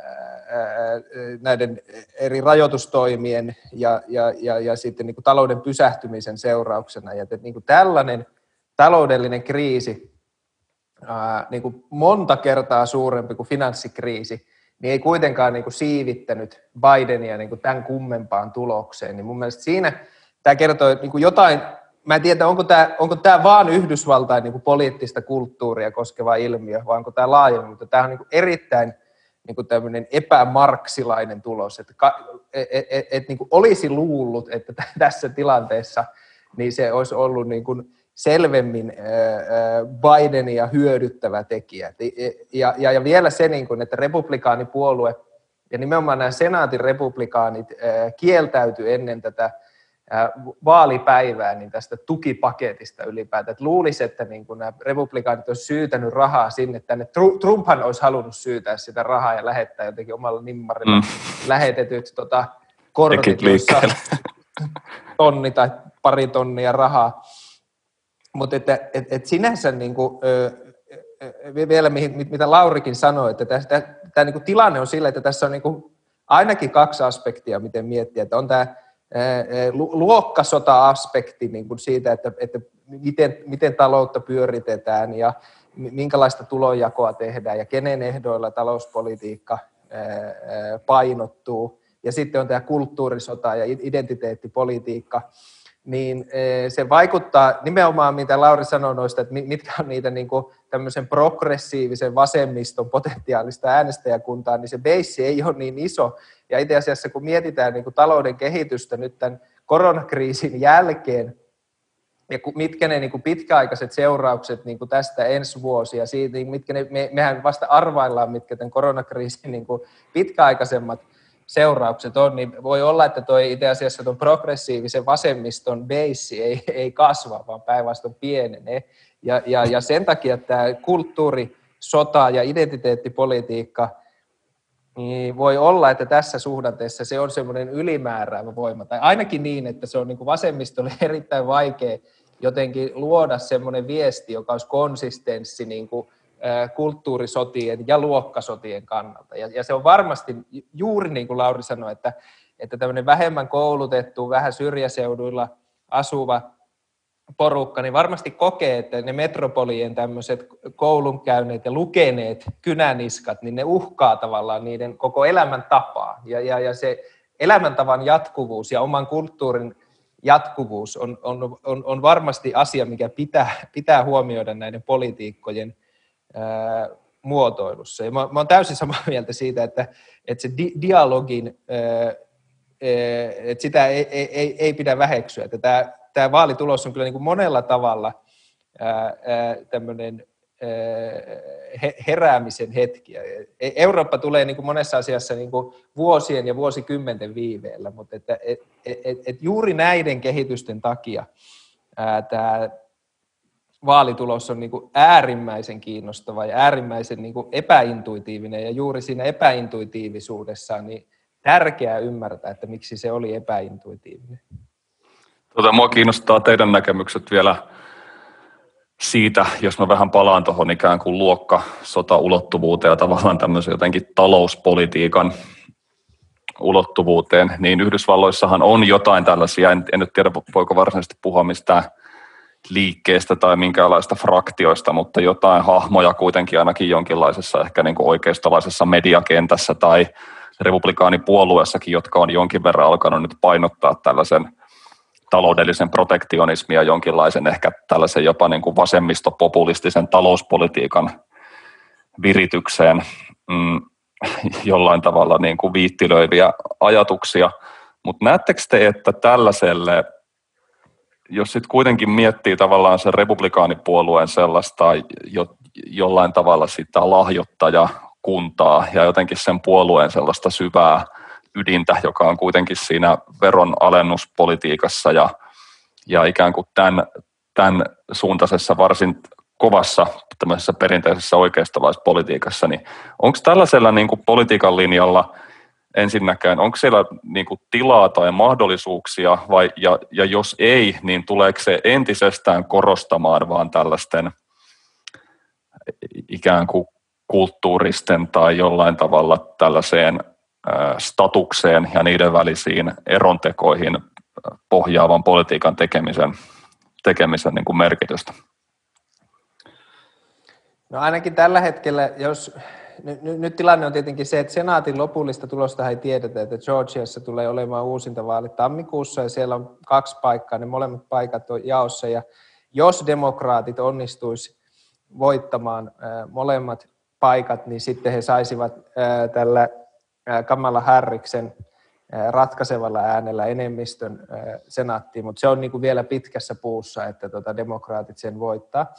näiden eri rajoitustoimien ja, ja, ja, ja sitten niin kuin talouden pysähtymisen seurauksena. Ja niin kuin tällainen taloudellinen kriisi, ää, niin kuin monta kertaa suurempi kuin finanssikriisi, niin ei kuitenkaan niin kuin siivittänyt Bidenia niin kuin tämän kummempaan tulokseen. Niin mun mielestä siinä tämä kertoo niin kuin jotain, mä en tiedä, onko tämä, onko tämä vaan Yhdysvaltain niin kuin poliittista kulttuuria koskeva ilmiö, vai onko tämä laajemmin, mutta tämä on niin kuin erittäin niin kuin tämmöinen epämarksilainen tulos, että et, et, et, et, niin kuin olisi luullut, että tässä tilanteessa niin se olisi ollut niin kuin selvemmin Bidenia hyödyttävä tekijä. Ja, ja, ja vielä se, niin kuin, että republikaanipuolue ja nimenomaan nämä senaatin republikaanit kieltäytyi ennen tätä vaalipäivää niin tästä tukipaketista ylipäätään. Että luulisi, että niin kun nämä republikaanit olisi syytänyt rahaa sinne tänne. Trumphan olisi halunnut syytää sitä rahaa ja lähettää jotenkin omalla nimmarilla mm. lähetetyt tota, kortit, jossa tonni tai pari tonnia rahaa. Mutta että et, et sinänsä niin kuin, ö, vielä mihin, mitä Laurikin sanoi, että tämä niin tilanne on sillä, että tässä on niin kuin ainakin kaksi aspektia, miten miettiä. Että on tämä luokkasota-aspekti niin kuin siitä, että, että miten, miten taloutta pyöritetään ja minkälaista tulonjakoa tehdään ja kenen ehdoilla talouspolitiikka painottuu. Ja sitten on tämä kulttuurisota ja identiteettipolitiikka, niin se vaikuttaa nimenomaan, mitä Lauri sanoi noista, että mitkä on niitä niin kuin tämmöisen progressiivisen vasemmiston potentiaalista äänestäjäkuntaa, niin se beissi ei ole niin iso. Ja itse asiassa kun mietitään niin kuin talouden kehitystä nyt tämän koronakriisin jälkeen, ja mitkä ne niin kuin pitkäaikaiset seuraukset niin kuin tästä ensi vuosi ja siitä, niin mitkä ne, me, mehän vasta arvaillaan, mitkä tämän koronakriisin niin kuin pitkäaikaisemmat seuraukset on, niin voi olla, että toi itse asiassa tuon progressiivisen vasemmiston beissi ei, ei kasva, vaan päinvastoin pienenee. Ja, ja, ja sen takia tämä kulttuuri, sota ja identiteettipolitiikka niin voi olla, että tässä suhdanteessa se on semmoinen ylimääräävä voima, tai ainakin niin, että se on niin kuin vasemmistolle erittäin vaikea jotenkin luoda semmoinen viesti, joka olisi konsistenssi niin kuin kulttuurisotien ja luokkasotien kannalta. Ja, ja se on varmasti juuri niin kuin Lauri sanoi, että, että tämmöinen vähemmän koulutettu, vähän syrjäseuduilla asuva porukka, niin varmasti kokee, että ne metropolien tämmöiset koulunkäyneet ja lukeneet kynäniskat, niin ne uhkaa tavallaan niiden koko elämäntapaa. Ja, ja, ja se elämäntavan jatkuvuus ja oman kulttuurin jatkuvuus on, on, on, on varmasti asia, mikä pitää, pitää huomioida näiden politiikkojen muotoilussa. Ja mä, mä olen täysin samaa mieltä siitä, että, että se di, dialogin, että sitä ei, ei, ei pidä väheksyä. Että tämä tämä vaalitulos on kyllä niin kuin monella tavalla tämmöinen heräämisen hetki. E, Eurooppa tulee niin kuin monessa asiassa niin kuin vuosien ja vuosikymmenten viiveellä, mutta että, et, et, et juuri näiden kehitysten takia ää, tämä vaalitulos on niin kuin äärimmäisen kiinnostava ja äärimmäisen niin kuin epäintuitiivinen ja juuri siinä epäintuitiivisuudessa niin tärkeää ymmärtää, että miksi se oli epäintuitiivinen. Tota, mua kiinnostaa teidän näkemykset vielä siitä, jos mä vähän palaan tuohon ikään kuin luokka ulottuvuuteen ja tavallaan tämmöisen jotenkin talouspolitiikan ulottuvuuteen, niin Yhdysvalloissahan on jotain tällaisia, en, en nyt tiedä voiko varsinaisesti puhua mistään liikkeestä tai minkäänlaista fraktioista, mutta jotain hahmoja kuitenkin ainakin jonkinlaisessa ehkä niin kuin oikeistolaisessa mediakentässä tai republikaanipuolueessakin, jotka on jonkin verran alkanut nyt painottaa tällaisen taloudellisen protektionismin ja jonkinlaisen ehkä tällaisen jopa niin kuin vasemmistopopulistisen talouspolitiikan viritykseen mm, jollain tavalla niin kuin viittilöiviä ajatuksia. Mutta näettekö te, että tällaiselle, jos sitten kuitenkin miettii tavallaan sen republikaanipuolueen sellaista jo, jollain tavalla sitä lahjoittajakuntaa ja jotenkin sen puolueen sellaista syvää ydintä, joka on kuitenkin siinä veronalennuspolitiikassa ja, ja ikään kuin tämän, tämän suuntaisessa varsin kovassa tämmöisessä perinteisessä oikeistolaispolitiikassa, niin onko tällaisella niin kuin politiikan linjalla ensinnäkään, onko siellä niin kuin tilaa tai mahdollisuuksia, vai, ja, ja jos ei, niin tuleeko se entisestään korostamaan vaan tällaisten ikään kuin kulttuuristen tai jollain tavalla tällaiseen statukseen ja niiden välisiin erontekoihin pohjaavan politiikan tekemisen, tekemisen niin kuin merkitystä? No ainakin tällä hetkellä, jos nyt, nyt tilanne on tietenkin se, että senaatin lopullista tulosta ei tiedetä, että Georgiassa tulee olemaan uusintavaalit tammikuussa ja siellä on kaksi paikkaa, ne molemmat paikat on jaossa ja jos demokraatit onnistuisi voittamaan molemmat paikat, niin sitten he saisivat tällä Kamala Harriksen ratkaisevalla äänellä enemmistön senaattiin, mutta se on niin kuin vielä pitkässä puussa, että tota demokraatit sen voittaa.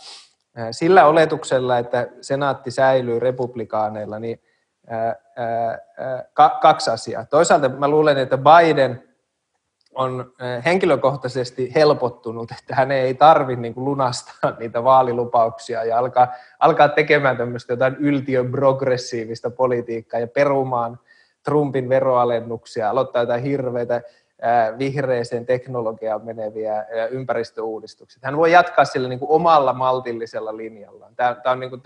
Sillä oletuksella, että senaatti säilyy republikaaneilla, niin kaksi asiaa. Toisaalta mä luulen, että Biden on henkilökohtaisesti helpottunut, että hän ei tarvitse niin lunastaa niitä vaalilupauksia ja alkaa, alkaa tekemään tämmöistä jotain yltiön progressiivista politiikkaa ja perumaan Trumpin veroalennuksia, aloittaa jotain hirveitä vihreeseen teknologiaan meneviä ympäristöuudistuksia. Hän voi jatkaa sillä niin kuin omalla maltillisella linjallaan. Tämä, on niin kuin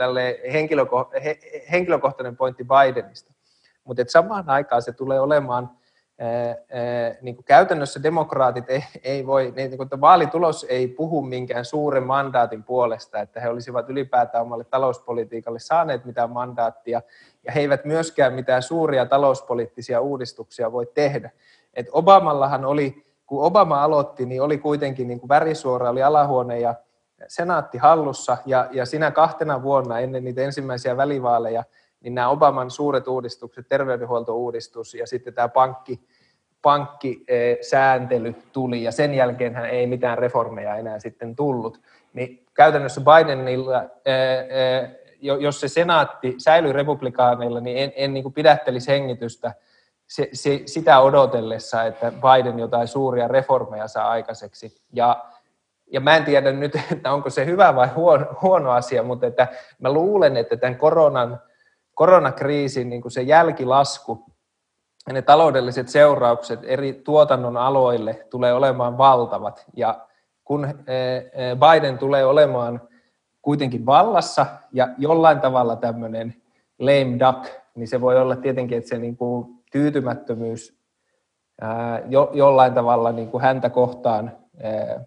henkilöko, he, henkilökohtainen pointti Bidenista. Mutta samaan aikaan se tulee olemaan niin kuin käytännössä demokraatit ei, ei voi, niin kuin vaalitulos ei puhu minkään suuren mandaatin puolesta, että he olisivat ylipäätään omalle talouspolitiikalle saaneet mitään mandaattia, ja he eivät myöskään mitään suuria talouspoliittisia uudistuksia voi tehdä. Et Obamallahan oli, kun Obama aloitti, niin oli kuitenkin niin kuin värisuora, oli alahuone ja senaatti hallussa, ja, ja sinä kahtena vuonna ennen niitä ensimmäisiä välivaaleja, niin nämä Obaman suuret uudistukset, terveydenhuoltouudistus ja sitten tämä pankki, pankkisääntely tuli, ja sen jälkeen hän ei mitään reformeja enää sitten tullut. Niin käytännössä Bidenilla, jos se senaatti säilyy republikaaneilla, niin en, en niin kuin pidättelisi hengitystä se, se, sitä odotellessa, että Biden jotain suuria reformeja saa aikaiseksi. Ja, ja mä en tiedä nyt, että onko se hyvä vai huono, huono asia, mutta että mä luulen, että tämän koronan, koronakriisin niin kuin se jälkilasku ja ne taloudelliset seuraukset eri tuotannon aloille tulee olemaan valtavat. Ja kun eh, eh, Biden tulee olemaan kuitenkin vallassa ja jollain tavalla tämmöinen lame duck, niin se voi olla tietenkin, että se niin kuin tyytymättömyys ää, jo, jollain tavalla niin kuin häntä kohtaan ää,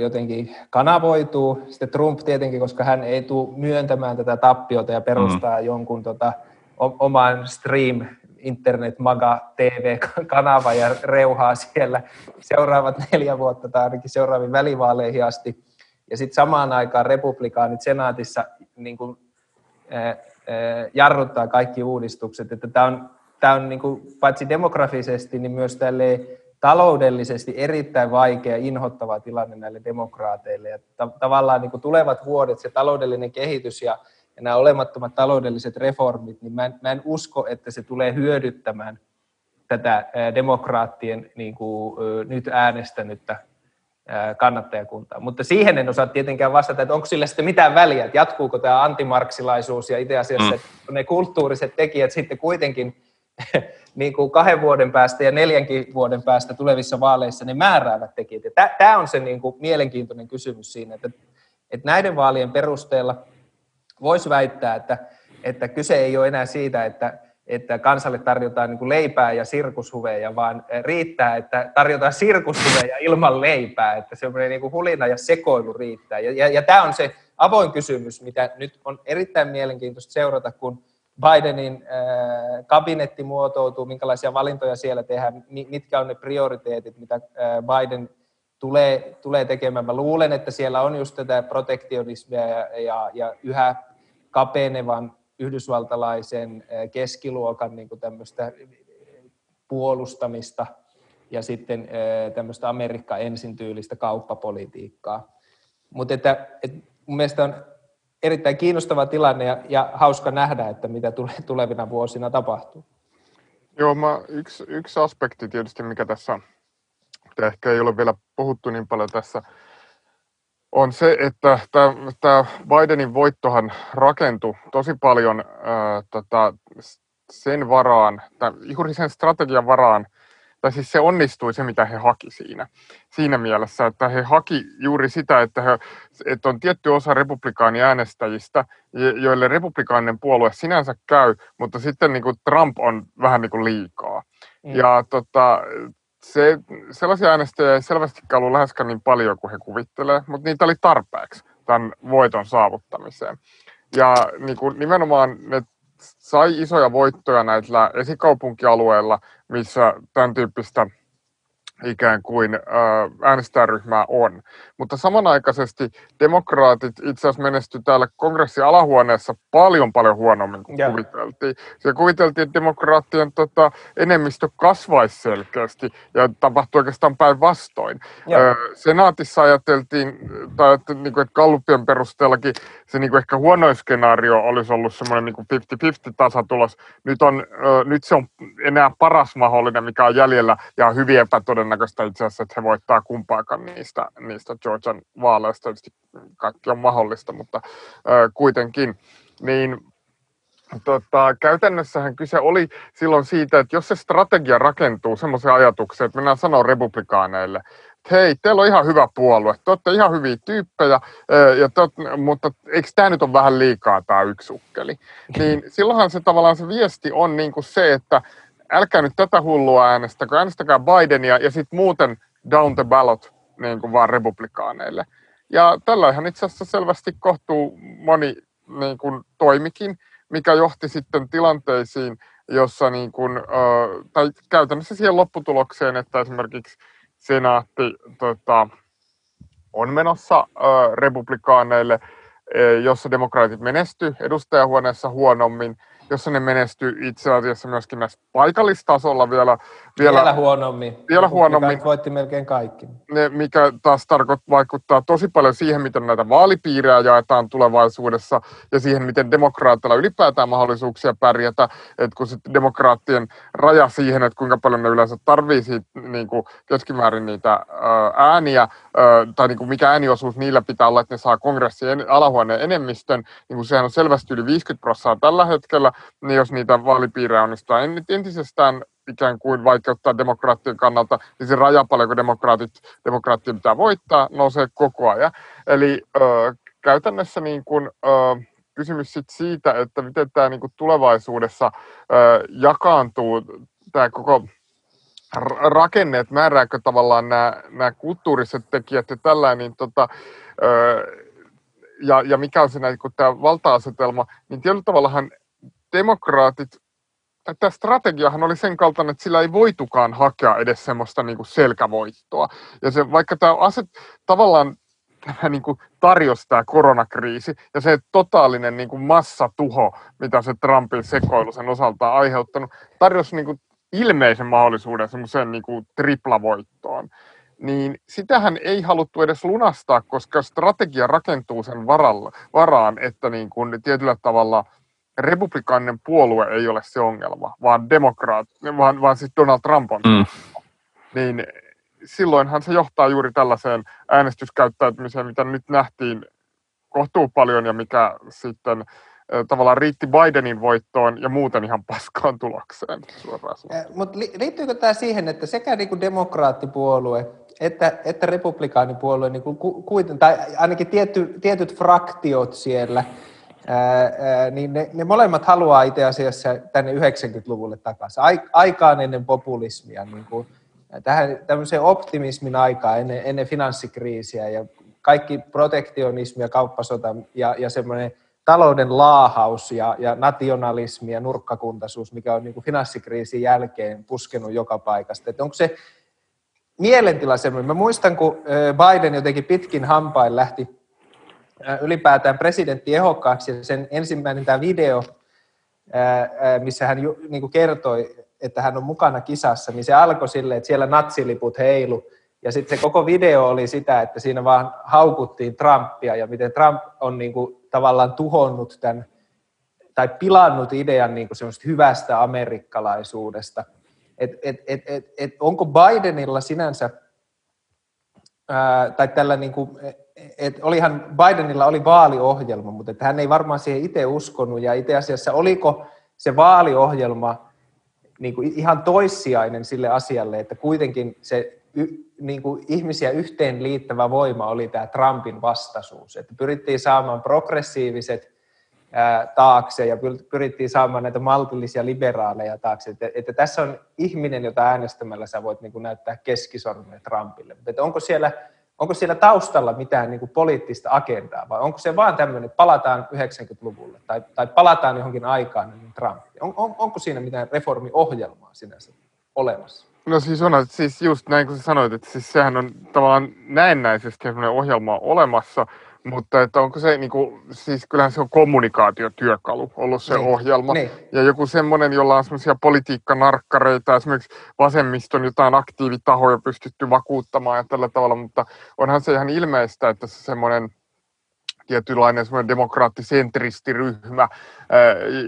jotenkin kanavoituu. Sitten Trump tietenkin, koska hän ei tule myöntämään tätä tappiota ja perustaa mm. jonkun tota, oman stream internet maga TV-kanava ja reuhaa siellä seuraavat neljä vuotta tai ainakin seuraaviin välivaaleihin asti. Ja sitten samaan aikaan republikaanit senaatissa niin kuin, jarruttaa kaikki uudistukset. Että tämä on, tämä on niin kuin, paitsi demografisesti, niin myös tälle taloudellisesti erittäin vaikea, inhottava tilanne näille demokraateille. Ja ta- tavallaan niin kuin tulevat vuodet, se taloudellinen kehitys ja, ja nämä olemattomat taloudelliset reformit, niin mä en, mä en usko, että se tulee hyödyttämään tätä demokraattien niin kuin, nyt äänestänyttä kannattajakuntaa. Mutta siihen en osaa tietenkään vastata, että onko sillä sitten mitään väliä, että jatkuuko tämä antimarksilaisuus ja itse asiassa mm. ne kulttuuriset tekijät sitten kuitenkin niin kuin kahden vuoden päästä ja neljänkin vuoden päästä tulevissa vaaleissa ne määräävät tekijät. Tämä on se niin kuin mielenkiintoinen kysymys siinä, että, että näiden vaalien perusteella voisi väittää, että, että kyse ei ole enää siitä, että että kansalle tarjotaan niin leipää ja sirkushuveja, vaan riittää, että tarjotaan sirkushuveja ilman leipää, että semmoinen niin hulina ja sekoilu riittää. Ja, ja, ja tämä on se avoin kysymys, mitä nyt on erittäin mielenkiintoista seurata, kun Bidenin äh, kabinetti muotoutuu, minkälaisia valintoja siellä tehdään, mitkä on ne prioriteetit, mitä äh, Biden tulee, tulee tekemään. Mä luulen, että siellä on just tätä protektionismia ja, ja, ja yhä kapenevan yhdysvaltalaisen keskiluokan niin kuin tämmöistä puolustamista ja sitten tämmöistä Amerikka ensin tyylistä kauppapolitiikkaa. Mutta että, että mun mielestä on erittäin kiinnostava tilanne ja, ja hauska nähdä, että mitä tulevina vuosina tapahtuu. Joo, mä, yksi, yksi aspekti tietysti, mikä tässä ehkä ei ole vielä puhuttu niin paljon tässä on se, että tämä Bidenin voittohan rakentui tosi paljon ää, tota, sen varaan, juuri sen strategian varaan, tai siis se onnistui se, mitä he haki siinä. Siinä mielessä, että he haki juuri sitä, että, he, että on tietty osa republikaaniäänestäjistä, joille republikaaninen puolue sinänsä käy, mutta sitten niin kuin Trump on vähän niin kuin liikaa. Mm. Ja tota, se, sellaisia äänestäjiä ei selvästikään ollut läheskään niin paljon kuin he kuvittelee, mutta niitä oli tarpeeksi tämän voiton saavuttamiseen. Ja niin kuin nimenomaan ne sai isoja voittoja näillä esikaupunkialueilla, missä tämän tyyppistä ikään kuin äänestäjäryhmää on. Mutta samanaikaisesti demokraatit itse asiassa menesty täällä kongressin alahuoneessa paljon paljon huonommin kuin ja. kuviteltiin. Se kuviteltiin, että demokraattien tota, enemmistö kasvaisi selkeästi ja tapahtui oikeastaan päinvastoin. Senaatissa ajateltiin, tai että, niin kuin, että Gallupien perusteellakin se niin kuin ehkä huonoin skenaario olisi ollut semmoinen niin 50-50 tasatulos. Nyt, on, nyt se on enää paras mahdollinen, mikä on jäljellä ja on hyvin epätodennäköistä todennäköistä itse asiassa, että he voittaa kumpaakaan niistä, niistä Georgian vaaleista. Tietysti kaikki on mahdollista, mutta ö, kuitenkin. Niin Tota, käytännössähän kyse oli silloin siitä, että jos se strategia rakentuu semmoiseen ajatukseen, että mennään sanoa republikaaneille, että hei, teillä on ihan hyvä puolue, te olette ihan hyviä tyyppejä, ja te, mutta eikö tämä nyt ole vähän liikaa tämä yksi ukkeli? Niin silloinhan se tavallaan se viesti on niin kuin se, että älkää nyt tätä hullua äänestäkö, äänestäkää Bidenia ja sitten muuten down the ballot niin kuin vaan republikaaneille. Ja tällä ihan itse asiassa selvästi kohtuu moni niin kuin, toimikin, mikä johti sitten tilanteisiin, jossa niin kuin, tai käytännössä siihen lopputulokseen, että esimerkiksi senaatti tota, on menossa republikaaneille, jossa demokraatit menesty edustajahuoneessa huonommin, jossa ne menestyy itse asiassa myöskin näissä paikallistasolla vielä. Vielä, vielä huonommin. Vielä huonommin. voitti melkein kaikki. Ne, mikä taas tarkoit, vaikuttaa tosi paljon siihen, miten näitä vaalipiirejä jaetaan tulevaisuudessa ja siihen, miten demokraatilla ylipäätään mahdollisuuksia pärjätä. Että kun sitten demokraattien raja siihen, että kuinka paljon ne yleensä tarvii siitä, niin kuin keskimäärin niitä ääniä, tai niin kuin mikä ääniosuus niillä pitää olla, että ne saa kongressin alahuoneen enemmistön, niin kuin sehän on selvästi yli 50 prosenttia tällä hetkellä, niin jos niitä vaalipiirejä onnistuu entisestään ikään kuin vaikeuttaa demokraattien kannalta, niin se raja paljonko demokraatit, demokraattien pitää voittaa, nousee koko ajan. Eli ö, käytännössä niin kuin, ö, kysymys sit siitä, että miten tämä niin tulevaisuudessa ö, jakaantuu tämä koko rakenne, että määrääkö tavallaan nämä, kulttuuriset tekijät ja tällainen, niin tota, ö, ja, ja mikä on se kun tämä valta-asetelma, niin tietyllä tavallahan demokraatit, tämä strategiahan oli sen kaltainen, että sillä ei voitukaan hakea edes semmoista niin kuin selkävoittoa. Ja se, vaikka tämä aset, tavallaan tämä niin kuin tarjosi tämä koronakriisi ja se totaalinen niin kuin massatuho, mitä se Trumpin sekoilu sen osalta on aiheuttanut, tarjosi niin kuin ilmeisen mahdollisuuden semmoiseen niin kuin triplavoittoon. Niin sitähän ei haluttu edes lunastaa, koska strategia rakentuu sen varalla, varaan, että niin kuin tietyllä tavalla – republikaaninen puolue ei ole se ongelma, vaan demokraat, vaan, vaan siis Donald Trump on. Mm. Niin silloinhan se johtaa juuri tällaiseen äänestyskäyttäytymiseen, mitä nyt nähtiin kohtuu paljon ja mikä sitten tavallaan riitti Bidenin voittoon ja muuten ihan paskaan tulokseen suoraan. Mutta liittyykö tämä siihen, että sekä niinku demokraattipuolue että, että republikaanipuolue, niinku kuiten, tai ainakin tietty, tietyt fraktiot siellä, ää, niin ne, ne molemmat haluaa itse asiassa tänne 90-luvulle takaisin, aikaan ennen populismia, niin kuin, tähän tämmöiseen optimismin aikaan ennen, ennen finanssikriisiä ja kaikki protektionismi ja kauppasota ja, ja semmoinen talouden laahaus ja, ja nationalismi ja nurkkakuntaisuus, mikä on niin kuin finanssikriisin jälkeen puskenut joka paikasta. Että onko se mielentila semmoinen? Mä muistan, kun Biden jotenkin pitkin hampain lähti ylipäätään presidentti ehokkaaksi ja sen ensimmäinen tämä video, missä hän niin kuin kertoi, että hän on mukana kisassa, niin se alkoi silleen, että siellä natsiliput heilu. Ja sitten se koko video oli sitä, että siinä vaan haukuttiin Trumpia ja miten Trump on niin kuin tavallaan tuhonnut tämän tai pilannut idean niin kuin hyvästä amerikkalaisuudesta. Et, et, et, et, et onko Bidenilla sinänsä, ää, tai tällä niin kuin, et olihan Bidenilla oli vaaliohjelma, mutta että hän ei varmaan siihen itse uskonut ja itse asiassa oliko se vaaliohjelma niin kuin ihan toissijainen sille asialle, että kuitenkin se y, niin kuin ihmisiä yhteen liittävä voima oli tämä Trumpin vastaisuus. Että pyrittiin saamaan progressiiviset ää, taakse ja pyrittiin saamaan näitä maltillisia liberaaleja taakse. Että, että tässä on ihminen, jota äänestämällä sä voit niin kuin näyttää keskisormen Trumpille. Että onko siellä onko siellä taustalla mitään niin kuin poliittista agendaa vai onko se vaan tämmöinen, että palataan 90-luvulle tai, tai palataan johonkin aikaan niin Trump? On, on, onko siinä mitään reformiohjelmaa sinänsä olemassa? No siis on, siis just näin kuin sä sanoit, että siis sehän on tavallaan näennäisesti semmoinen ohjelma olemassa, mutta että onko se, niin kuin, siis kyllähän se on kommunikaatiotyökalu ollut se niin, ohjelma. Niin. Ja joku semmoinen, jolla on semmoisia politiikkanarkkareita, esimerkiksi vasemmiston jotain aktiivitahoja pystytty vakuuttamaan ja tällä tavalla, mutta onhan se ihan ilmeistä, että se semmoinen tietynlainen semmoinen demokraattisentristiryhmä,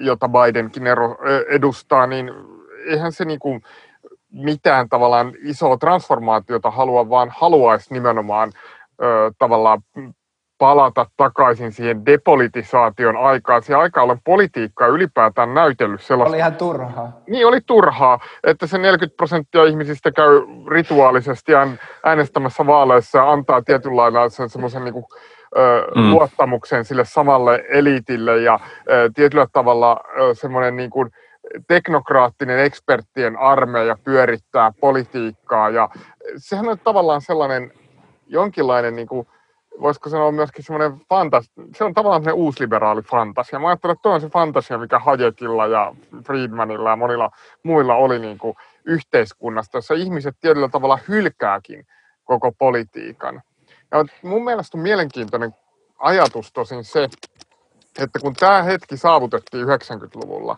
jota Bidenkin edustaa, niin eihän se niin kuin mitään tavallaan isoa transformaatiota halua, vaan haluaisi nimenomaan tavallaan palata takaisin siihen depolitisaation aikaan. Siihen aikaan olen politiikkaa ylipäätään näytellyt sellaista. Oli ihan turhaa. Niin, oli turhaa, että se 40 prosenttia ihmisistä käy rituaalisesti äänestämässä vaaleissa ja antaa tietynlailla semmoisen niin mm. luottamuksen sille samalle eliitille ja ö, tietyllä tavalla ö, semmoinen niin kuin, teknokraattinen eksperttien armeija pyörittää politiikkaa ja sehän on tavallaan sellainen jonkinlainen niin kuin, voisiko sanoa myöskin semmoinen fantas, se on tavallaan semmoinen uusliberaali fantasia. Mä ajattelen, että toi on se fantasia, mikä Hayekilla ja Friedmanilla ja monilla muilla oli niin kuin yhteiskunnasta, jossa ihmiset tietyllä tavalla hylkääkin koko politiikan. Ja mun mielestä on mielenkiintoinen ajatus tosin se, että kun tämä hetki saavutettiin 90-luvulla,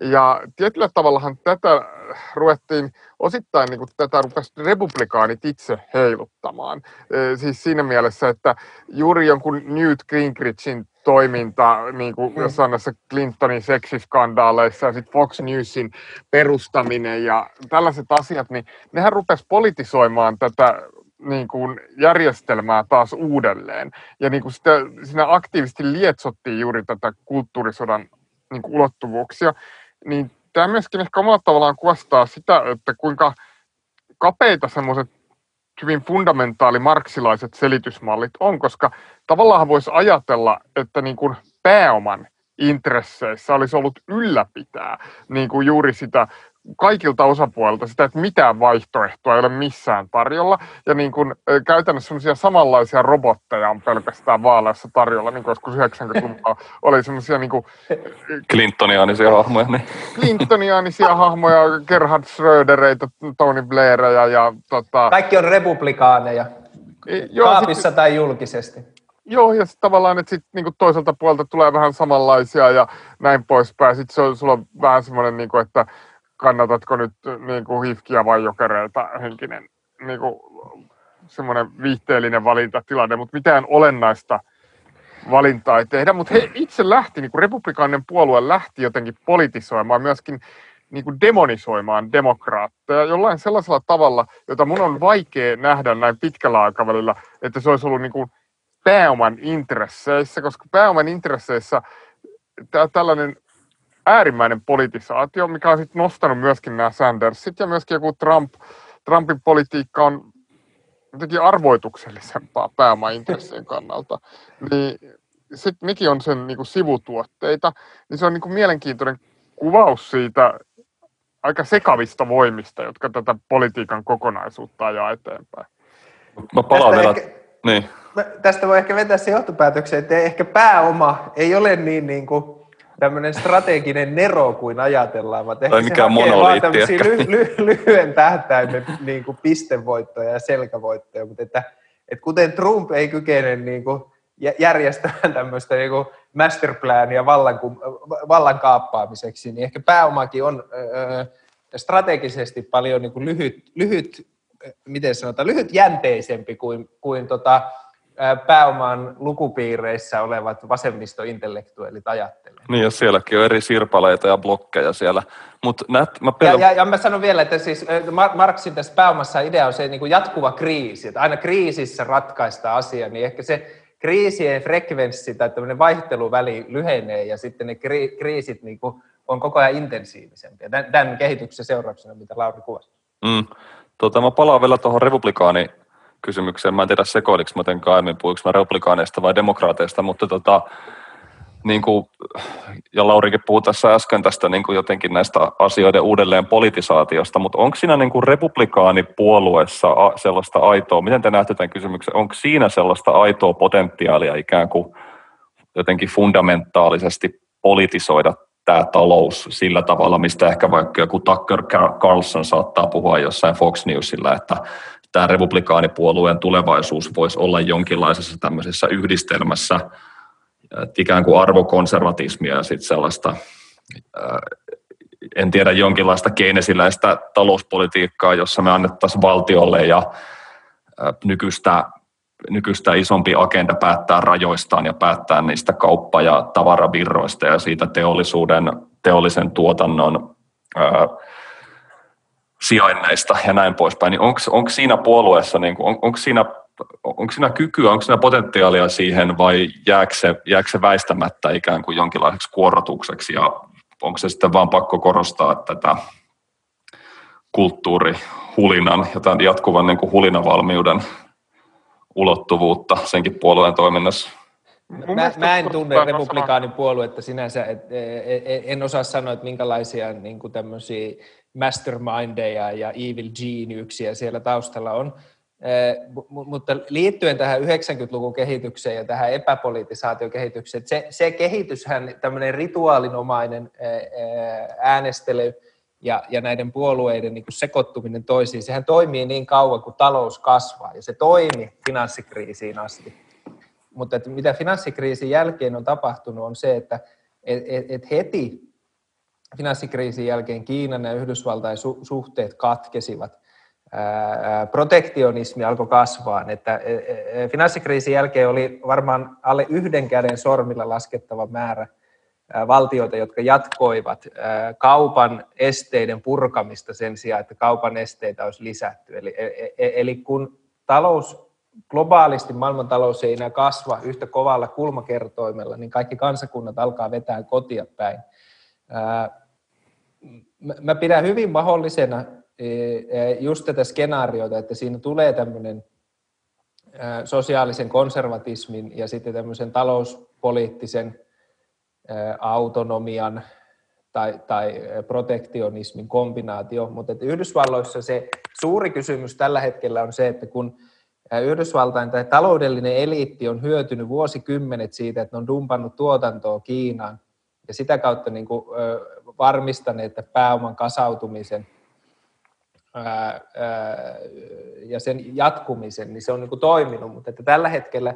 ja tietyllä tavallahan tätä ruvettiin osittain niin kuin tätä rupesi republikaanit itse heiluttamaan. Siis siinä mielessä, että juuri jonkun Newt Gingrichin toiminta, niin kuin mm. jossain näissä Clintonin seksiskandaaleissa ja sitten Fox Newsin perustaminen ja tällaiset asiat, niin nehän rupesi politisoimaan tätä niin kuin järjestelmää taas uudelleen. Ja niin kuin sitä, siinä aktiivisesti lietsottiin juuri tätä kulttuurisodan niin kuin ulottuvuuksia niin tämä myöskin ehkä omalla tavallaan kuvastaa sitä, että kuinka kapeita semmoiset hyvin fundamentaali marksilaiset selitysmallit on, koska tavallaan voisi ajatella, että niin kuin pääoman intresseissä olisi ollut ylläpitää niin kuin juuri sitä kaikilta osapuolilta sitä, että mitään vaihtoehtoa ei ole missään tarjolla. Ja niin kuin, käytännössä sellaisia samanlaisia robotteja on pelkästään vaaleissa tarjolla, niin kuin joskus 90-luvulla oli semmoisia niin kuin, Clintoniaanisia hahmoja. Niin. Clintoniaanisia hahmoja, Gerhard Schrödereitä, Tony Blaireja ja tota... Kaikki on republikaaneja. Joo, Kaapissa sit... tai julkisesti. Joo, ja sitten tavallaan, että sit niinku toiselta puolelta tulee vähän samanlaisia ja näin poispäin. Sitten se on, sulla on vähän semmoinen, niinku, että kannatatko nyt niin kuin hifkiä vai jokereita henkinen niin kuin, semmoinen viihteellinen valintatilanne, mutta mitään olennaista valintaa ei tehdä. Mutta he itse lähti, niin kuin republikaaninen puolue lähti jotenkin politisoimaan, myöskin niin kuin demonisoimaan demokraatteja jollain sellaisella tavalla, jota mun on vaikea nähdä näin pitkällä aikavälillä, että se olisi ollut niin kuin pääoman intresseissä, koska pääoman intresseissä tällainen äärimmäinen politisaatio, mikä on sitten nostanut myöskin nämä Sandersit ja myöskin joku Trump, Trumpin politiikka on jotenkin arvoituksellisempaa pääomaintressien kannalta. Niin sitten nekin on sen niin kuin sivutuotteita, niin se on niin kuin mielenkiintoinen kuvaus siitä aika sekavista voimista, jotka tätä politiikan kokonaisuutta ajaa eteenpäin. Mä palaan vielä... Ehkä, niin. Tästä voi ehkä vetää se johtopäätöksen, että ehkä pääoma ei ole niin, niin kuin tämmöinen strateginen nero kuin ajatellaan, vaan tai mikään monoliitti ly- ly- lyhyen tähtäimen niin kuin pistevoittoja ja selkävoittoja, mutta että, että kuten Trump ei kykene niin kuin järjestämään tämmöistä niin kuin masterplania vallan, vallan kaappaamiseksi, niin ehkä pääomakin on öö, strategisesti paljon niin kuin lyhyt, lyhyt, miten sanotaan, lyhytjänteisempi kuin, kuin tota, pääoman lukupiireissä olevat vasemmistointellektuellit ajattelee. Niin, ja sielläkin on eri sirpaleita ja blokkeja siellä. Mut nät, mä pel- ja, ja, ja, mä sanon vielä, että siis Marksin tässä pääomassa idea on se niin kuin jatkuva kriisi, että aina kriisissä ratkaista asia, niin ehkä se kriisien frekvenssi tai tämmöinen vaihteluväli lyhenee ja sitten ne kri- kriisit niin kuin on koko ajan intensiivisempi. Tämän, tämän kehityksen seurauksena, mitä Lauri kuvasi. Mm. Tota, mä palaan vielä tuohon republikaani kysymykseen. Mä en tiedä sekoiliko mä jotenkin aiemmin, puhuinko mä republikaaneista vai demokraateista, mutta tota, niin kuin, ja Laurikin puhui tässä äsken tästä niin kuin jotenkin näistä asioiden uudelleen politisaatiosta, mutta onko siinä niin kuin republikaanipuolueessa sellaista aitoa, miten te näette tämän kysymyksen, onko siinä sellaista aitoa potentiaalia ikään kuin jotenkin fundamentaalisesti politisoida tämä talous sillä tavalla, mistä ehkä vaikka joku Tucker Carlson saattaa puhua jossain Fox Newsilla, että tämä republikaanipuolueen tulevaisuus voisi olla jonkinlaisessa tämmöisessä yhdistelmässä ikään kuin arvokonservatismia ja sitten sellaista, en tiedä, jonkinlaista keinesiläistä talouspolitiikkaa, jossa me annettaisiin valtiolle ja nykyistä, nykyistä isompi agenda päättää rajoistaan ja päättää niistä kauppa- ja tavaravirroista ja siitä teollisuuden, teollisen tuotannon sijainneista ja näin poispäin, niin onko siinä puolueessa, niin on, onko siinä onko siinä kykyä, onko siinä potentiaalia siihen vai jääkö se, jääkö se väistämättä ikään kuin jonkinlaiseksi kuorotukseksi ja onko se sitten vaan pakko korostaa tätä kulttuurihulinan ja tämän jatkuvan niin kuin hulinavalmiuden ulottuvuutta senkin puolueen toiminnassa? Mä, mä en tunne republikaanin puoluetta sinänsä, et, et, et, en osaa sanoa, että minkälaisia niin kuin tämmöisiä mastermindeja ja evil geniuksiä siellä taustalla on. Mutta liittyen tähän 90-luvun kehitykseen ja tähän epäpolitisaatiokehitykseen, se, se kehityshän, tämmöinen rituaalinomainen äänestely ja, ja näiden puolueiden niin sekoittuminen toisiin, sehän toimii niin kauan kuin talous kasvaa ja se toimi finanssikriisiin asti. Mutta mitä finanssikriisin jälkeen on tapahtunut on se, että et, et, et heti finanssikriisin jälkeen Kiinan ja Yhdysvaltain su, suhteet katkesivat protektionismi alkoi kasvaa. Että e, e, finanssikriisin jälkeen oli varmaan alle yhden käden sormilla laskettava määrä valtioita, jotka jatkoivat kaupan esteiden purkamista sen sijaan, että kaupan esteitä olisi lisätty. Eli, e, eli kun talous globaalisti maailman talous ei enää kasva yhtä kovalla kulmakertoimella, niin kaikki kansakunnat alkaa vetää kotia päin. Mä pidän hyvin mahdollisena just tätä skenaariota, että siinä tulee tämmöinen sosiaalisen konservatismin ja sitten tämmöisen talouspoliittisen autonomian tai, tai protektionismin kombinaatio, mutta että Yhdysvalloissa se suuri kysymys tällä hetkellä on se, että kun Yhdysvaltain tai taloudellinen eliitti on hyötynyt vuosikymmenet siitä, että ne on dumpannut tuotantoa Kiinaan ja sitä kautta niin kuin, varmistaneet pääoman kasautumisen – ja sen jatkumisen, niin se on niin kuin toiminut, mutta että tällä hetkellä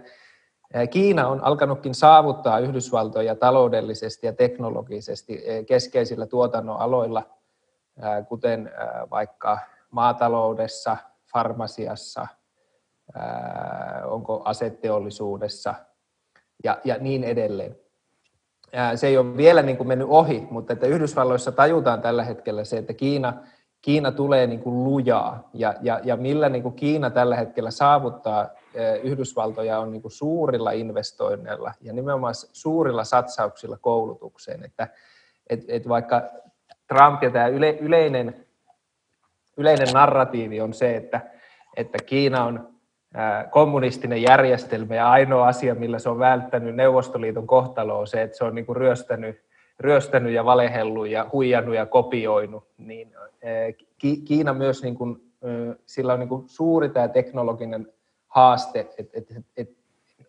Kiina on alkanutkin saavuttaa Yhdysvaltoja taloudellisesti ja teknologisesti keskeisillä tuotannon aloilla, kuten vaikka maataloudessa, farmasiassa, onko aseteollisuudessa ja, ja niin edelleen. Se ei ole vielä niin kuin mennyt ohi, mutta että Yhdysvalloissa tajutaan tällä hetkellä se, että Kiina – Kiina tulee niin kuin lujaa. Ja, ja, ja millä niin kuin Kiina tällä hetkellä saavuttaa Yhdysvaltoja on niin kuin suurilla investoinneilla ja nimenomaan suurilla satsauksilla koulutukseen, että et, et vaikka Trump ja tämä yle, yleinen, yleinen narratiivi on se, että, että Kiina on kommunistinen järjestelmä ja ainoa asia, millä se on välttänyt Neuvostoliiton kohtaloa on se, että se on niin kuin ryöstänyt ryöstänyt ja valehellut ja huijannut ja kopioinut, niin Kiina myös, niin kuin, sillä on niin kuin suuri tämä teknologinen haaste, et, et, et,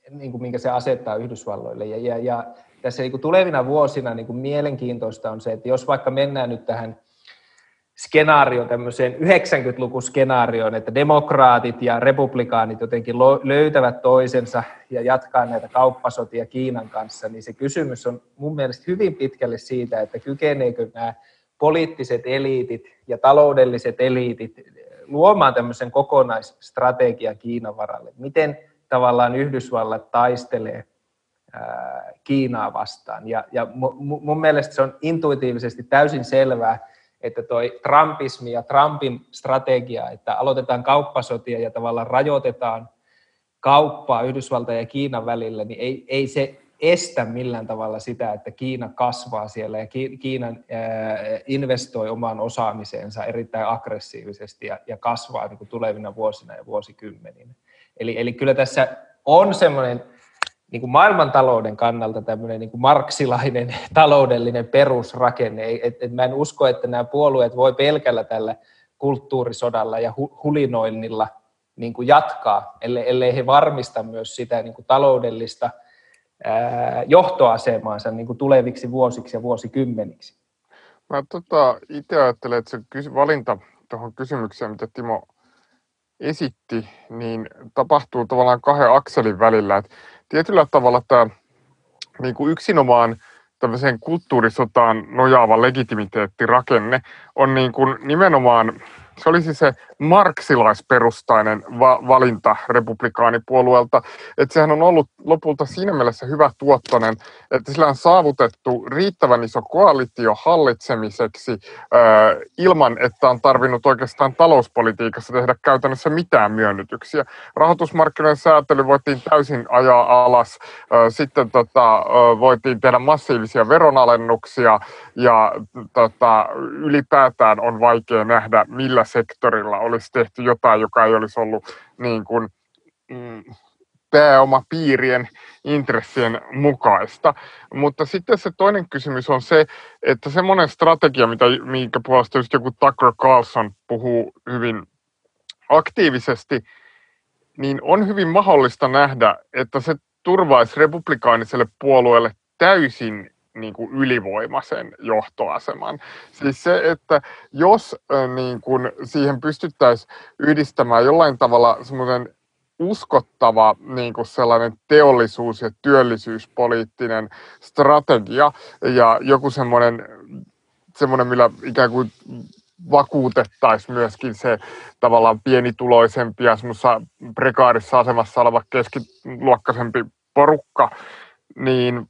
niin kuin minkä se asettaa Yhdysvalloille. Ja, ja, ja tässä niin kuin tulevina vuosina niin kuin mielenkiintoista on se, että jos vaikka mennään nyt tähän skenaario, tämmöiseen 90-lukuskenaarioon, että demokraatit ja republikaanit jotenkin löytävät toisensa ja jatkaa näitä kauppasotia Kiinan kanssa, niin se kysymys on mun mielestä hyvin pitkälle siitä, että kykeneekö nämä poliittiset eliitit ja taloudelliset eliitit luomaan tämmöisen kokonaisstrategian Kiinan varalle. Miten tavallaan Yhdysvallat taistelee Kiinaa vastaan. Ja, ja mun mielestä se on intuitiivisesti täysin selvää, että toi Trumpismi ja Trumpin strategia, että aloitetaan kauppasotia ja tavallaan rajoitetaan kauppaa Yhdysvaltain ja Kiinan välillä, niin ei, ei se estä millään tavalla sitä, että Kiina kasvaa siellä ja Kiinan investoi omaan osaamiseensa erittäin aggressiivisesti ja, ja kasvaa niin kuin tulevina vuosina ja vuosikymmeninä. Eli, eli kyllä tässä on semmoinen niin kuin maailmantalouden kannalta tämmöinen niin kuin marksilainen taloudellinen perusrakenne. Et, et mä en usko, että nämä puolueet voi pelkällä tällä kulttuurisodalla ja hulinoinnilla niin kuin jatkaa, ellei, ellei he varmista myös sitä niin kuin taloudellista ää, johtoasemaansa niin kuin tuleviksi vuosiksi ja vuosikymmeniksi. Mä tota, itse ajattelen, että se kysy- valinta tuohon kysymykseen, mitä Timo esitti, niin tapahtuu tavallaan kahden akselin välillä. Et tietyllä tavalla tämä niin kuin yksinomaan tämmöiseen kulttuurisotaan nojaava legitimiteettirakenne on niin kuin nimenomaan se olisi se marksilaisperustainen va- valinta republikaanipuolueelta. Että sehän on ollut lopulta siinä mielessä hyvä tuottonen, että sillä on saavutettu riittävän iso koalitio hallitsemiseksi äh, ilman, että on tarvinnut oikeastaan talouspolitiikassa tehdä käytännössä mitään myönnytyksiä. Rahoitusmarkkinoiden säätely voitiin täysin ajaa alas, äh, sitten tota, äh, voitiin tehdä massiivisia veronalennuksia ja tota, ylipäätään on vaikea nähdä, millä sektorilla olisi tehty jotain, joka ei olisi ollut niin kuin, mm, pääomapiirien intressien mukaista. Mutta sitten se toinen kysymys on se, että semmoinen strategia, mitä, minkä puolesta just joku Tucker Carlson puhuu hyvin aktiivisesti, niin on hyvin mahdollista nähdä, että se turvaisi republikaaniselle puolueelle täysin niin kuin ylivoimaisen johtoaseman. Siis se, että jos niin kuin siihen pystyttäisiin yhdistämään jollain tavalla semmoinen uskottava niin kuin sellainen teollisuus- ja työllisyyspoliittinen strategia ja joku semmoinen, semmoinen millä ikään kuin vakuutettaisiin myöskin se tavallaan pienituloisempi ja semmoisessa prekaarissa asemassa oleva keskiluokkaisempi porukka, niin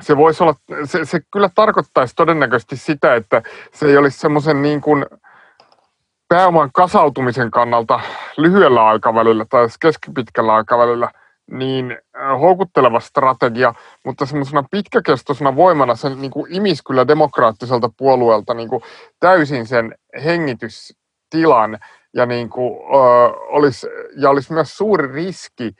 se voisi olla, se, se kyllä tarkoittaisi todennäköisesti sitä, että se ei olisi semmoisen niin kuin pääoman kasautumisen kannalta lyhyellä aikavälillä tai keskipitkällä aikavälillä niin houkutteleva strategia, mutta semmoisena pitkäkestoisena voimana se niin kuin imisi kyllä demokraattiselta puolueelta niin kuin täysin sen hengitystilan ja, niin kuin, ö, olisi, ja olisi myös suuri riski,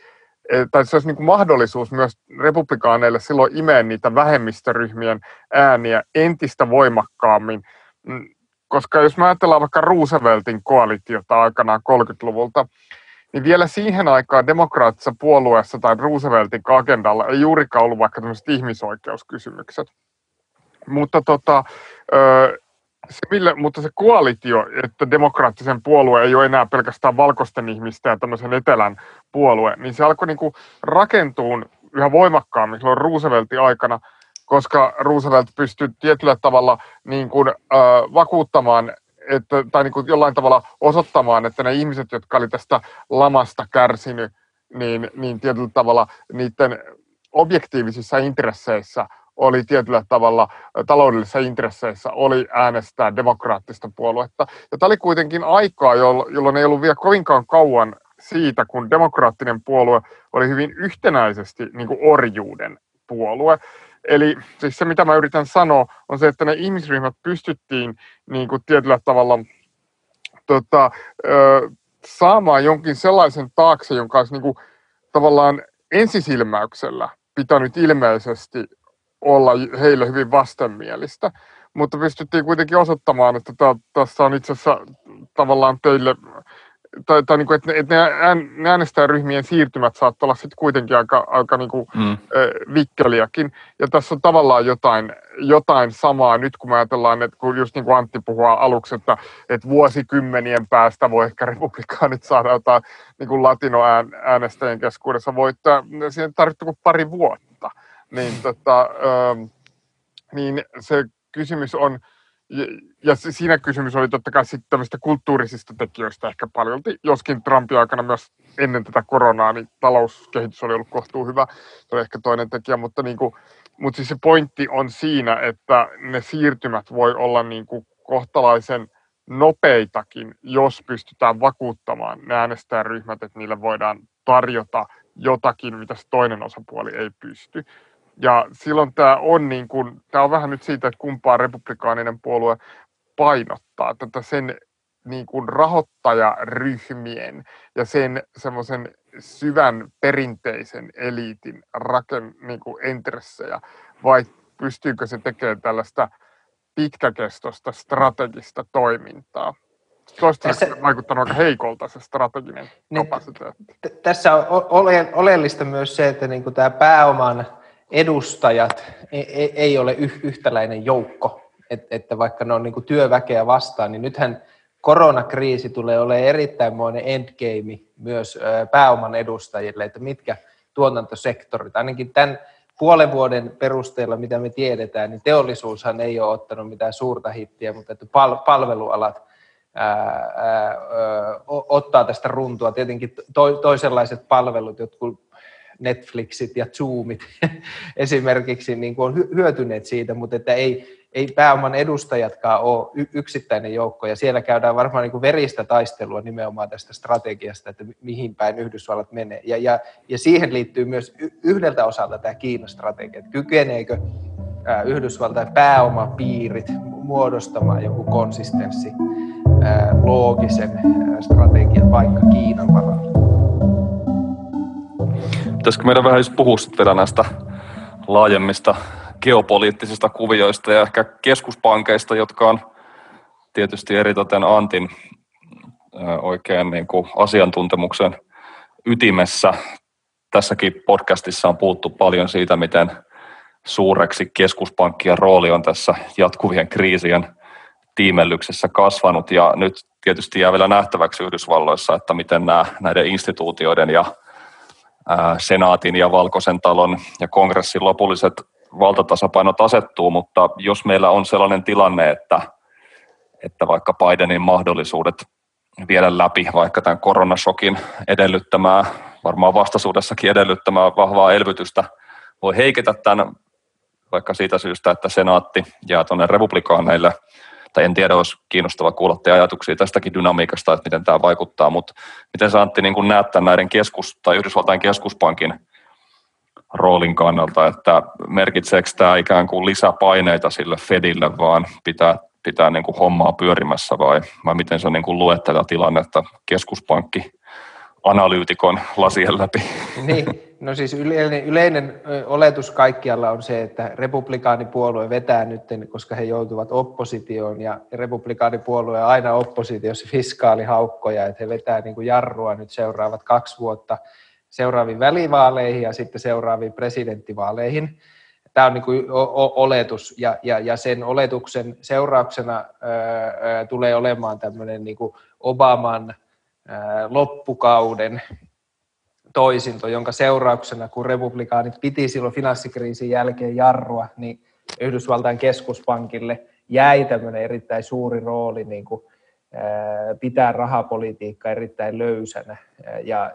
tai se olisi niin kuin mahdollisuus myös republikaaneille silloin imeen niitä vähemmistöryhmien ääniä entistä voimakkaammin. Mm, koska jos mä ajatellaan vaikka Rooseveltin koalitiota aikanaan 30-luvulta, niin vielä siihen aikaan demokraattisessa puolueessa tai Rooseveltin agendalla ei juurikaan ollut vaikka tämmöiset ihmisoikeuskysymykset. Mutta tota, se, mille, mutta se koalitio, että demokraattisen puolue ei ole enää pelkästään valkoisten ihmisten ja tämmöisen etelän puolue, niin se alkoi niin rakentua yhä voimakkaammin silloin Rooseveltin aikana, koska Roosevelt pystyi tietyllä tavalla niin kuin, äh, vakuuttamaan että, tai niin kuin jollain tavalla osoittamaan, että ne ihmiset, jotka oli tästä lamasta kärsinyt, niin, niin tietyllä tavalla niiden objektiivisissa intresseissä – oli tietyllä tavalla taloudellisissa intresseissä oli äänestää demokraattista puoluetta. Ja tämä oli kuitenkin aikaa, jolloin ei ollut vielä kovinkaan kauan siitä, kun demokraattinen puolue oli hyvin yhtenäisesti niin kuin orjuuden puolue. Eli siis se, mitä mä yritän sanoa, on se, että ne ihmisryhmät pystyttiin niin kuin tietyllä tavalla tota, ö, saamaan jonkin sellaisen taakse, jonka olisi niin kuin, tavallaan ensisilmäyksellä pitänyt ilmeisesti olla heille hyvin vastenmielistä. Mutta pystyttiin kuitenkin osoittamaan, että tässä on itse asiassa tavallaan teille, tai, tai niin kuin, että, että ne äänestäjäryhmien siirtymät saattavat olla sitten kuitenkin aika, aika niin kuin, mm. vikkeliäkin. Ja tässä on tavallaan jotain, jotain samaa nyt, kun me ajatellaan, että kun just niin kuin Antti puhuu aluksi, että, että vuosikymmenien päästä voi ehkä republikaanit saada jotain niin kuin latinoäänestäjien keskuudessa voittaa. Siihen tarvitsee pari vuotta niin, tota, ähm, niin se kysymys on, ja siinä kysymys oli totta kai sitten tämmöistä kulttuurisista tekijöistä ehkä paljon, joskin Trumpin aikana myös ennen tätä koronaa, niin talouskehitys oli ollut kohtuu hyvä, se oli ehkä toinen tekijä, mutta, niin kuin, mutta siis se pointti on siinä, että ne siirtymät voi olla niin kuin kohtalaisen nopeitakin, jos pystytään vakuuttamaan ne äänestäjäryhmät, että niille voidaan tarjota jotakin, mitä se toinen osapuoli ei pysty. Ja silloin tämä on, niin kuin, tämä on vähän nyt siitä, että kumpaa republikaaninen puolue painottaa tätä sen niin kuin rahoittajaryhmien ja sen semmoisen syvän perinteisen eliitin raken, niin kuin intressejä, vai pystyykö se tekemään tällaista pitkäkestoista strategista toimintaa. Toistaiseksi tässä, vaikuttanut aika heikolta se strateginen niin, kapasiteetti. T- tässä on ole, oleellista myös se, että niin kuin tämä pääoman edustajat ei, ole yh, yhtäläinen joukko, Et, että vaikka ne on niin työväkeä vastaan, niin nythän koronakriisi tulee olemaan erittäin monen endgame myös pääoman edustajille, että mitkä tuotantosektorit, ainakin tämän puolen vuoden perusteella, mitä me tiedetään, niin teollisuushan ei ole ottanut mitään suurta hittiä, mutta että pal- palvelualat ää, ää, ottaa tästä runtua. Tietenkin to- toisenlaiset palvelut, jotkut Netflixit ja Zoomit esimerkiksi niin kuin on hyötyneet siitä, mutta että ei, ei pääoman edustajatkaan ole yksittäinen joukko, ja siellä käydään varmaan niin kuin veristä taistelua nimenomaan tästä strategiasta, että mihin päin Yhdysvallat menee. Ja, ja, ja siihen liittyy myös yhdeltä osalta tämä Kiinan strategia, että kykeneekö Yhdysvaltain pääomapiirit muodostamaan joku konsistenssi, loogisen strategian vaikka Kiinan varalla. Pitäisikö meidän vähän puhua sitten vielä näistä laajemmista geopoliittisista kuvioista ja ehkä keskuspankeista, jotka on tietysti eritoten Antin oikein niin kuin asiantuntemuksen ytimessä. Tässäkin podcastissa on puhuttu paljon siitä, miten suureksi keskuspankkien rooli on tässä jatkuvien kriisien tiimellyksessä kasvanut ja nyt tietysti jää vielä nähtäväksi Yhdysvalloissa, että miten nämä, näiden instituutioiden ja senaatin ja valkoisen talon ja kongressin lopulliset valtatasapainot asettuu, mutta jos meillä on sellainen tilanne, että, että vaikka Bidenin mahdollisuudet viedä läpi vaikka tämän koronasokin edellyttämää, varmaan vastaisuudessakin edellyttämää vahvaa elvytystä, voi heiketä tämän vaikka siitä syystä, että senaatti jää tuonne republikaaneille, tai en tiedä, olisi kiinnostava kuulla te ajatuksia tästäkin dynamiikasta, että miten tämä vaikuttaa, mutta miten sä Antti niin näet tämän näiden keskus- tai Yhdysvaltain keskuspankin roolin kannalta, että merkitseekö tämä ikään kuin lisäpaineita sille Fedille, vaan pitää, pitää niin kuin hommaa pyörimässä vai, vai miten sä niin kuin luet tätä tilannetta keskuspankki analyytikon lasien läpi? Niin, no siis yleinen, yleinen oletus kaikkialla on se, että republikaanipuolue vetää nyt, koska he joutuvat oppositioon ja republikaanipuolue on aina oppositiossa fiskaalihaukkoja, että he vetää niin kuin jarrua nyt seuraavat kaksi vuotta – seuraaviin välivaaleihin ja sitten seuraaviin presidenttivaaleihin. Tämä on niin kuin oletus ja, ja, ja sen oletuksen seurauksena ää, tulee olemaan tämmöinen niin kuin Obaman loppukauden toisinto, jonka seurauksena, kun republikaanit piti silloin finanssikriisin jälkeen jarrua, niin Yhdysvaltain keskuspankille jäi tämmöinen erittäin suuri rooli niin kuin pitää rahapolitiikka erittäin löysänä ja,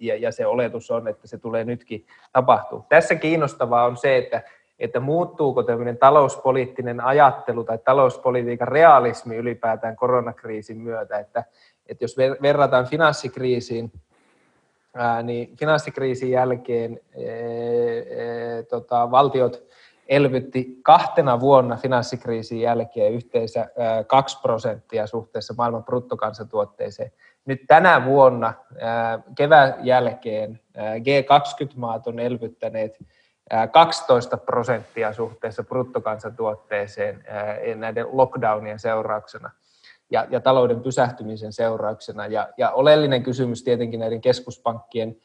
ja, ja se oletus on, että se tulee nytkin tapahtuu. Tässä kiinnostavaa on se, että, että muuttuuko tämmöinen talouspoliittinen ajattelu tai talouspolitiikan realismi ylipäätään koronakriisin myötä, että, että jos verrataan finanssikriisiin, ää, niin finanssikriisin jälkeen ää, ää, tota, valtiot elvytti kahtena vuonna finanssikriisin jälkeen yhteensä 2 prosenttia suhteessa maailman bruttokansantuotteeseen. Nyt tänä vuonna kevään jälkeen G20-maat on elvyttäneet 12 prosenttia suhteessa bruttokansantuotteeseen näiden lockdownien seurauksena ja, ja talouden pysähtymisen seurauksena. Ja, ja oleellinen kysymys tietenkin näiden keskuspankkien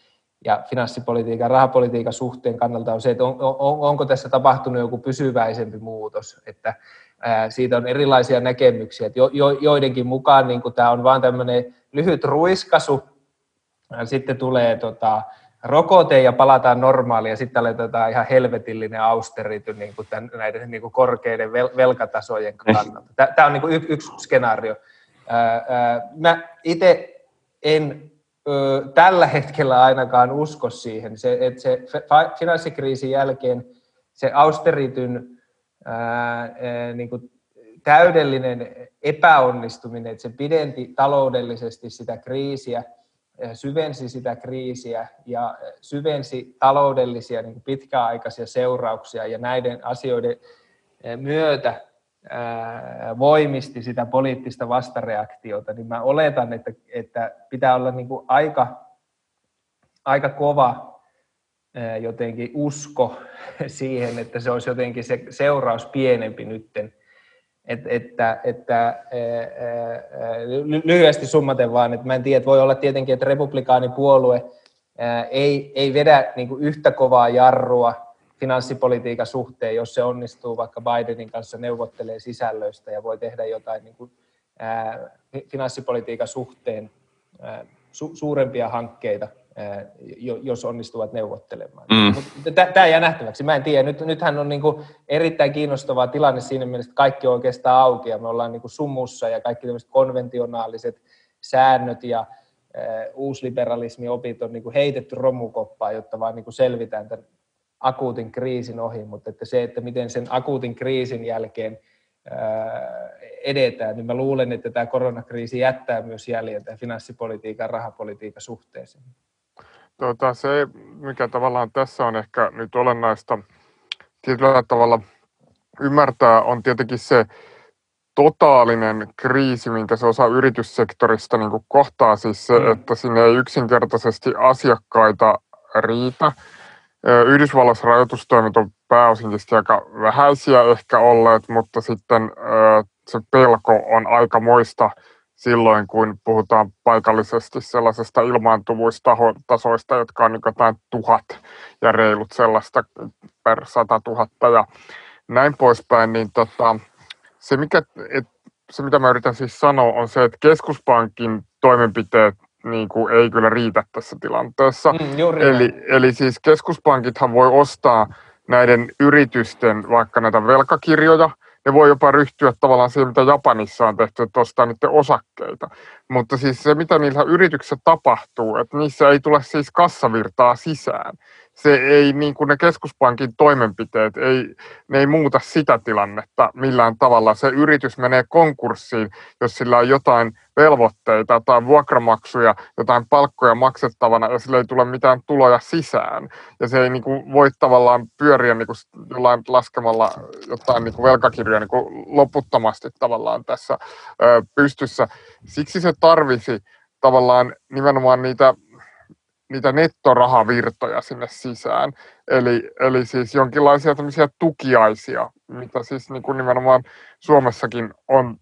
ja finanssipolitiikan, rahapolitiikan suhteen kannalta on se, että on, on, onko tässä tapahtunut joku pysyväisempi muutos, että ää, siitä on erilaisia näkemyksiä, jo, jo, joidenkin mukaan niin tämä on vain tämmöinen lyhyt ruiskasu, sitten tulee tota, rokote ja palataan normaaliin ja sitten aletaan ihan helvetillinen austerity niin kuin tämän, näiden niin kuin korkeiden vel, velkatasojen kannalta. Tämä on niin kuin yksi skenaario. Ää, ää, mä itse en tällä hetkellä ainakaan usko siihen, se, että se finanssikriisin jälkeen se austerityn ää, niin kuin täydellinen epäonnistuminen, että se pidenti taloudellisesti sitä kriisiä syvensi sitä kriisiä ja syvensi taloudellisia niin pitkäaikaisia seurauksia ja näiden asioiden myötä voimisti sitä poliittista vastareaktiota, niin mä oletan, että, että pitää olla niin kuin aika, aika kova jotenkin usko siihen, että se olisi jotenkin se seuraus pienempi nytten. Et, että, että lyhyesti summaten vaan, että mä en tiedä, että voi olla tietenkin, että republikaanipuolue ei, ei vedä niin yhtä kovaa jarrua finanssipolitiikan suhteen, jos se onnistuu vaikka Bidenin kanssa neuvottelee sisällöistä ja voi tehdä jotain niin kuin, finanssipolitiikan suhteen su, suurempia hankkeita, jos onnistuvat neuvottelemaan. Mm. Tämä jää nähtäväksi. Mä en tiedä. Nyt, nythän on niin kuin erittäin kiinnostava tilanne siinä mielessä, että kaikki on oikeastaan auki ja me ollaan niin kuin sumussa ja kaikki tämmöiset konventionaaliset säännöt ja uusliberalismi opit on niin kuin heitetty romukoppaan, jotta vaan niin kuin selvitään tämän akuutin kriisin ohi, mutta että se, että miten sen akuutin kriisin jälkeen edetään, niin mä luulen, että tämä koronakriisi jättää myös jäljen tämän finanssipolitiikan ja rahapolitiikan suhteeseen. Tuota, se, mikä tavallaan tässä on ehkä nyt olennaista tietyllä tavalla ymmärtää, on tietenkin se totaalinen kriisi, minkä se osa yrityssektorista niin kohtaa, siis se, mm. että sinne ei yksinkertaisesti asiakkaita riitä. Yhdysvalloissa rajoitustoimet on pääosin aika vähäisiä ehkä olleet, mutta sitten se pelko on aika moista silloin, kun puhutaan paikallisesti sellaisesta ilmaantuvuustasoista, jotka on niin jotain tuhat ja reilut sellaista per sata tuhatta ja näin poispäin, niin tota, se, mikä, et, se mitä mä yritän siis sanoa on se, että keskuspankin toimenpiteet niin kuin ei kyllä riitä tässä tilanteessa. Mm, eli, eli siis keskuspankithan voi ostaa näiden yritysten vaikka näitä velkakirjoja, ne voi jopa ryhtyä tavallaan siihen, mitä Japanissa on tehty, että ostaa niiden osakkeita. Mutta siis se, mitä niillä yrityksissä tapahtuu, että niissä ei tule siis kassavirtaa sisään se ei, niin kuin ne keskuspankin toimenpiteet, ei, ne ei muuta sitä tilannetta millään tavalla. Se yritys menee konkurssiin, jos sillä on jotain velvoitteita tai vuokramaksuja, jotain palkkoja maksettavana ja sillä ei tule mitään tuloja sisään. Ja se ei niin kuin, voi tavallaan pyöriä niin kuin, jollain laskemalla jotain niin kuin velkakirjoja niin kuin, loputtomasti tavallaan tässä ö, pystyssä. Siksi se tarvisi tavallaan nimenomaan niitä niitä nettorahavirtoja sinne sisään. Eli, eli siis jonkinlaisia tämmöisiä tukiaisia, mitä siis niin kuin nimenomaan Suomessakin on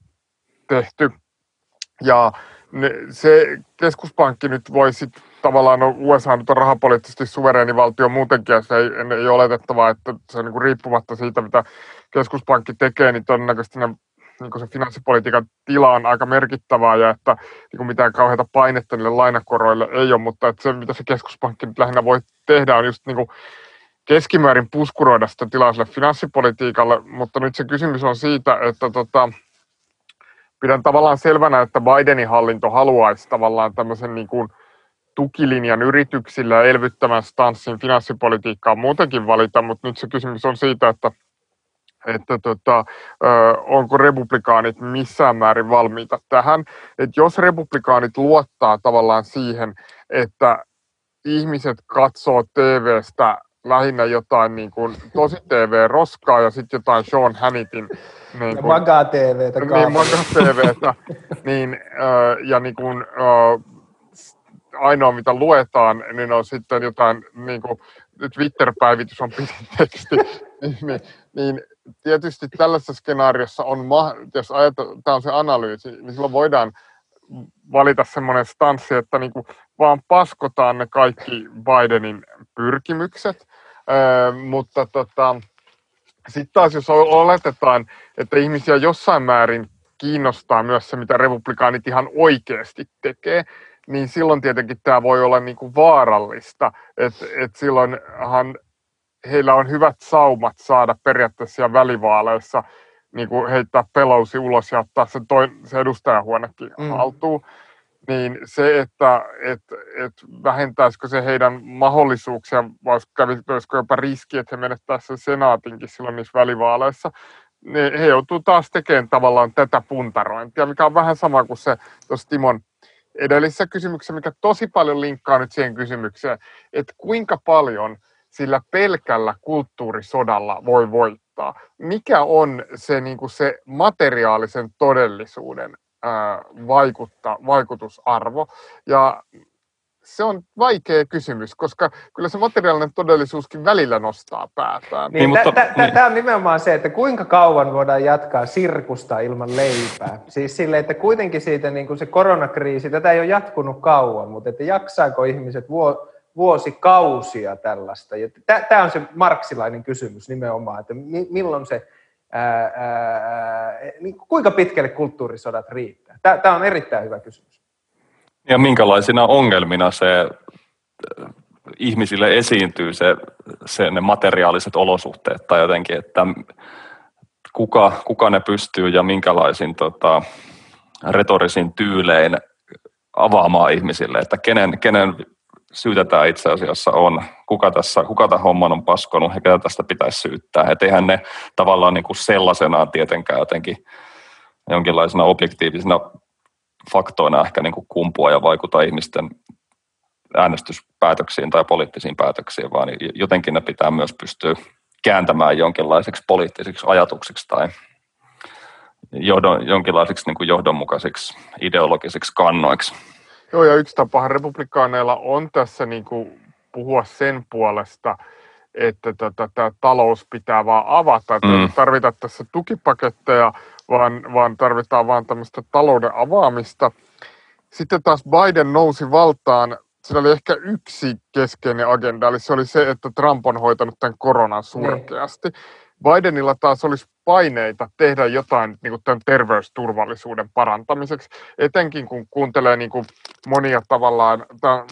tehty. Ja ne, se keskuspankki nyt voi sitten tavallaan, no USA nyt on rahapoliittisesti suvereeni valtio muutenkin, ja se ei, ei ole oletettavaa, että se on niin riippumatta siitä, mitä keskuspankki tekee, niin todennäköisesti ne niin kuin se finanssipolitiikan tila on aika merkittävää ja että niin kuin mitään kauheita painetta niille lainakoroille ei ole, mutta että se mitä se keskuspankki nyt lähinnä voi tehdä on just niin kuin keskimäärin puskuroida sitä tilaa sille finanssipolitiikalle, mutta nyt se kysymys on siitä, että tota, pidän tavallaan selvänä, että Bidenin hallinto haluaisi tavallaan tämmöisen niin kuin tukilinjan yrityksillä ja elvyttävän stanssin finanssipolitiikkaa muutenkin valita, mutta nyt se kysymys on siitä, että että tota, onko republikaanit missään määrin valmiita tähän. Että jos republikaanit luottaa tavallaan siihen, että ihmiset katsoo TVstä lähinnä jotain niin kuin tosi TV-roskaa ja sitten jotain Sean Hannitin niin kuin, Maga TVtä. Niin, Maga TVtä. niin, ja niin kuin, ainoa mitä luetaan, niin on sitten jotain, niin kuin, Twitter-päivitys on pisin teksti, niin, niin, niin tietysti tällaisessa skenaariossa on, jos ajatellaan, tämä on se analyysi, niin silloin voidaan valita semmoinen stanssi, että niin kuin vaan paskotaan ne kaikki Bidenin pyrkimykset, öö, mutta tota, sitten taas jos oletetaan, että ihmisiä jossain määrin kiinnostaa myös se, mitä republikaanit ihan oikeasti tekee, niin silloin tietenkin tämä voi olla niin kuin vaarallista, että et silloinhan heillä on hyvät saumat saada periaatteessa välivaaleissa niin kuin heittää Pelosi ulos ja ottaa se, toi, se edustajahuonekin mm. haltuun, niin se, että et, et vähentäisikö se heidän mahdollisuuksia, vai kävisikö jopa riski, että he menettäisivät sen senaatinkin silloin niissä välivaaleissa, niin he joutuu taas tekemään tavallaan tätä puntarointia, mikä on vähän sama kuin se, jos Timon edellisessä kysymyksessä, mikä tosi paljon linkkaa nyt siihen kysymykseen, että kuinka paljon sillä pelkällä kulttuurisodalla voi voittaa. Mikä on se, niin kuin se materiaalisen todellisuuden ää, vaikutta, vaikutusarvo? Ja se on vaikea kysymys, koska kyllä se materiaalinen todellisuuskin välillä nostaa päätään. Niin, niin, mutta, niin. Tämä on nimenomaan se, että kuinka kauan voidaan jatkaa sirkusta ilman leipää. Siis sille, että kuitenkin siitä niin kuin se koronakriisi, tätä ei ole jatkunut kauan, mutta että jaksaako ihmiset vuosikausia tällaista. Tämä on se marksilainen kysymys nimenomaan, että milloin se, ää, ää, niin kuinka pitkälle kulttuurisodat riittää. Tämä on erittäin hyvä kysymys. Ja minkälaisina ongelmina se ihmisille esiintyy se, se, ne materiaaliset olosuhteet tai jotenkin, että kuka, kuka ne pystyy ja minkälaisin tota, retorisin tyylein avaamaan ihmisille, että kenen, kenen syytetään itse asiassa on, kuka, tässä, kuka tämän homman on paskonut ja ketä tästä pitäisi syyttää. Että eihän ne tavallaan niin kuin sellaisenaan tietenkään jotenkin jonkinlaisena objektiivisena faktoina ehkä niin kuin kumpua ja vaikuta ihmisten äänestyspäätöksiin tai poliittisiin päätöksiin, vaan jotenkin ne pitää myös pystyä kääntämään jonkinlaiseksi poliittisiksi ajatuksiksi tai johdon, jonkinlaisiksi niin kuin johdonmukaisiksi ideologisiksi kannoiksi. Joo, ja yksi tapahan republikaaneilla on tässä niin kuin puhua sen puolesta, että tota, tämä talous pitää vaan avata, että mm. tarvita tässä tukipaketteja, vaan, vaan tarvitaan vaan tämmöistä talouden avaamista. Sitten taas Biden nousi valtaan, sillä oli ehkä yksi keskeinen agenda, eli se oli se, että Trump on hoitanut tämän koronan niin. surkeasti. Bidenilla taas olisi paineita tehdä jotain niin kuin tämän terveysturvallisuuden parantamiseksi, etenkin kun kuuntelee niin kuin monia tavallaan tämän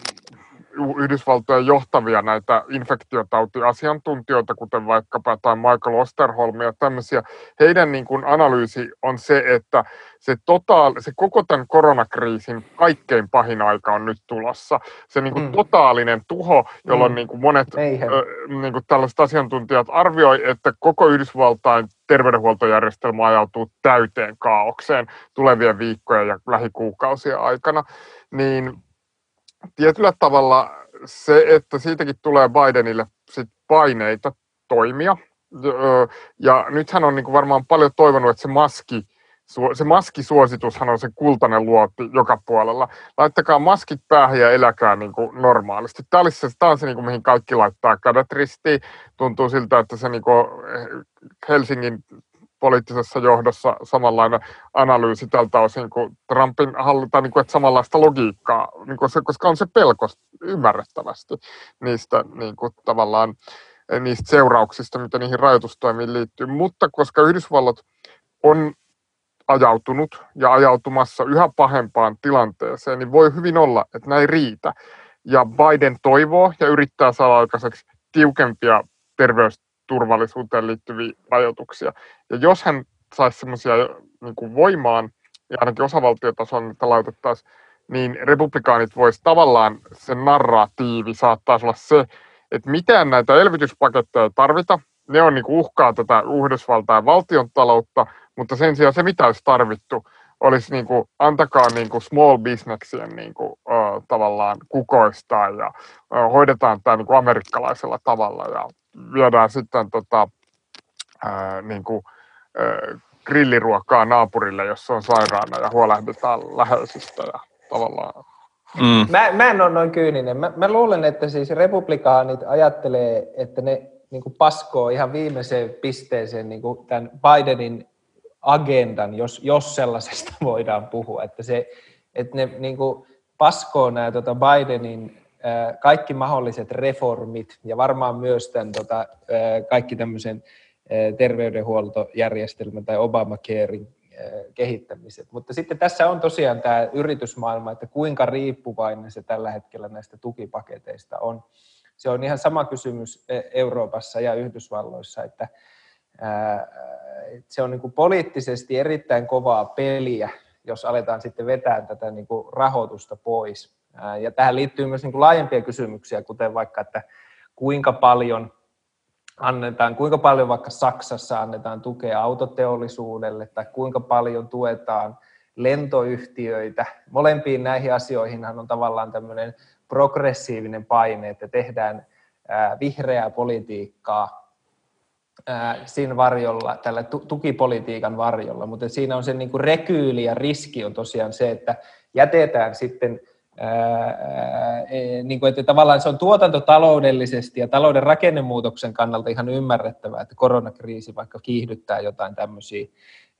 Yhdysvaltojen johtavia näitä infektiotautiasiantuntijoita, kuten vaikkapa tai Michael Osterholm ja tämmöisiä. Heidän niin kuin analyysi on se, että se, totaal, se koko tämän koronakriisin kaikkein pahin aika on nyt tulossa. Se niin kuin mm. totaalinen tuho, jolloin mm. niin kuin monet ö, niin kuin tällaiset asiantuntijat arvioi, että koko Yhdysvaltain terveydenhuoltojärjestelmä ajautuu täyteen kaaukseen tulevien viikkojen ja lähikuukausien aikana, niin tietyllä tavalla se, että siitäkin tulee Bidenille sit paineita toimia. Ja nythän on niin kuin varmaan paljon toivonut, että se maski, se maskisuositushan on se kultainen luotti joka puolella. Laittakaa maskit päähän ja eläkää niin kuin normaalisti. Tämä, olisi se, tämä on se, niin kuin, mihin kaikki laittaa kädet ristiin. Tuntuu siltä, että se niin kuin Helsingin poliittisessa johdossa samanlainen analyysi tältä osin kuin Trumpin hallita, niin kuin, että samanlaista logiikkaa, niin kuin se, koska on se pelko ymmärrettävästi niistä niin kuin, tavallaan eh, niistä seurauksista, mitä niihin rajoitustoimiin liittyy. Mutta koska Yhdysvallat on ajautunut ja ajautumassa yhä pahempaan tilanteeseen, niin voi hyvin olla, että näin riitä. Ja Biden toivoo ja yrittää saada aikaiseksi tiukempia terveys turvallisuuteen liittyviä rajoituksia. Ja jos hän saisi semmoisia niin voimaan, ja ainakin osavaltiotasolla niitä lautettaisiin, niin republikaanit voisi tavallaan, se narratiivi saattaisi olla se, että mitään näitä elvytyspaketteja ei tarvita, ne on niin uhkaa tätä Yhdysvaltain valtion taloutta, mutta sen sijaan se, mitä olisi tarvittu, olisi niin kuin, antakaa niin kuin small businessien niin kuin, uh, tavallaan kukoistaa ja uh, hoidetaan tämä niin kuin amerikkalaisella tavalla ja viedään sitten tota, ää, niin kuin, ää, grilliruokaa naapurille, jos on sairaana ja huolehditaan läheisistä ja tavallaan Mm. Mä, mä en ole noin kyyninen. Mä, mä luulen, että siis republikaanit ajattelee, että ne niin kuin paskoo ihan viimeiseen pisteeseen niin kuin tämän Bidenin agendan, jos, jos sellaisesta voidaan puhua. Että, se, että ne niin kuin paskoo nämä tota Bidenin kaikki mahdolliset reformit ja varmaan myös tämän, tota, kaikki tämmöisen terveydenhuoltojärjestelmän tai Obamacarein kehittämiset. Mutta sitten tässä on tosiaan tämä yritysmaailma, että kuinka riippuvainen se tällä hetkellä näistä tukipaketeista on. Se on ihan sama kysymys Euroopassa ja Yhdysvalloissa, että se on niin kuin poliittisesti erittäin kovaa peliä, jos aletaan sitten vetää tätä niin kuin rahoitusta pois. Ja tähän liittyy myös niin kuin laajempia kysymyksiä, kuten vaikka, että kuinka paljon annetaan, kuinka paljon vaikka Saksassa annetaan tukea autoteollisuudelle tai kuinka paljon tuetaan lentoyhtiöitä. Molempiin näihin asioihinhan on tavallaan tämmöinen progressiivinen paine, että tehdään vihreää politiikkaa siinä varjolla, tällä tukipolitiikan varjolla, mutta siinä on se niin kuin rekyyli ja riski on tosiaan se, että jätetään sitten e, niin kuin, että tavallaan se on tuotantotaloudellisesti ja talouden rakennemuutoksen kannalta ihan ymmärrettävää, että koronakriisi vaikka kiihdyttää jotain tämmöisiä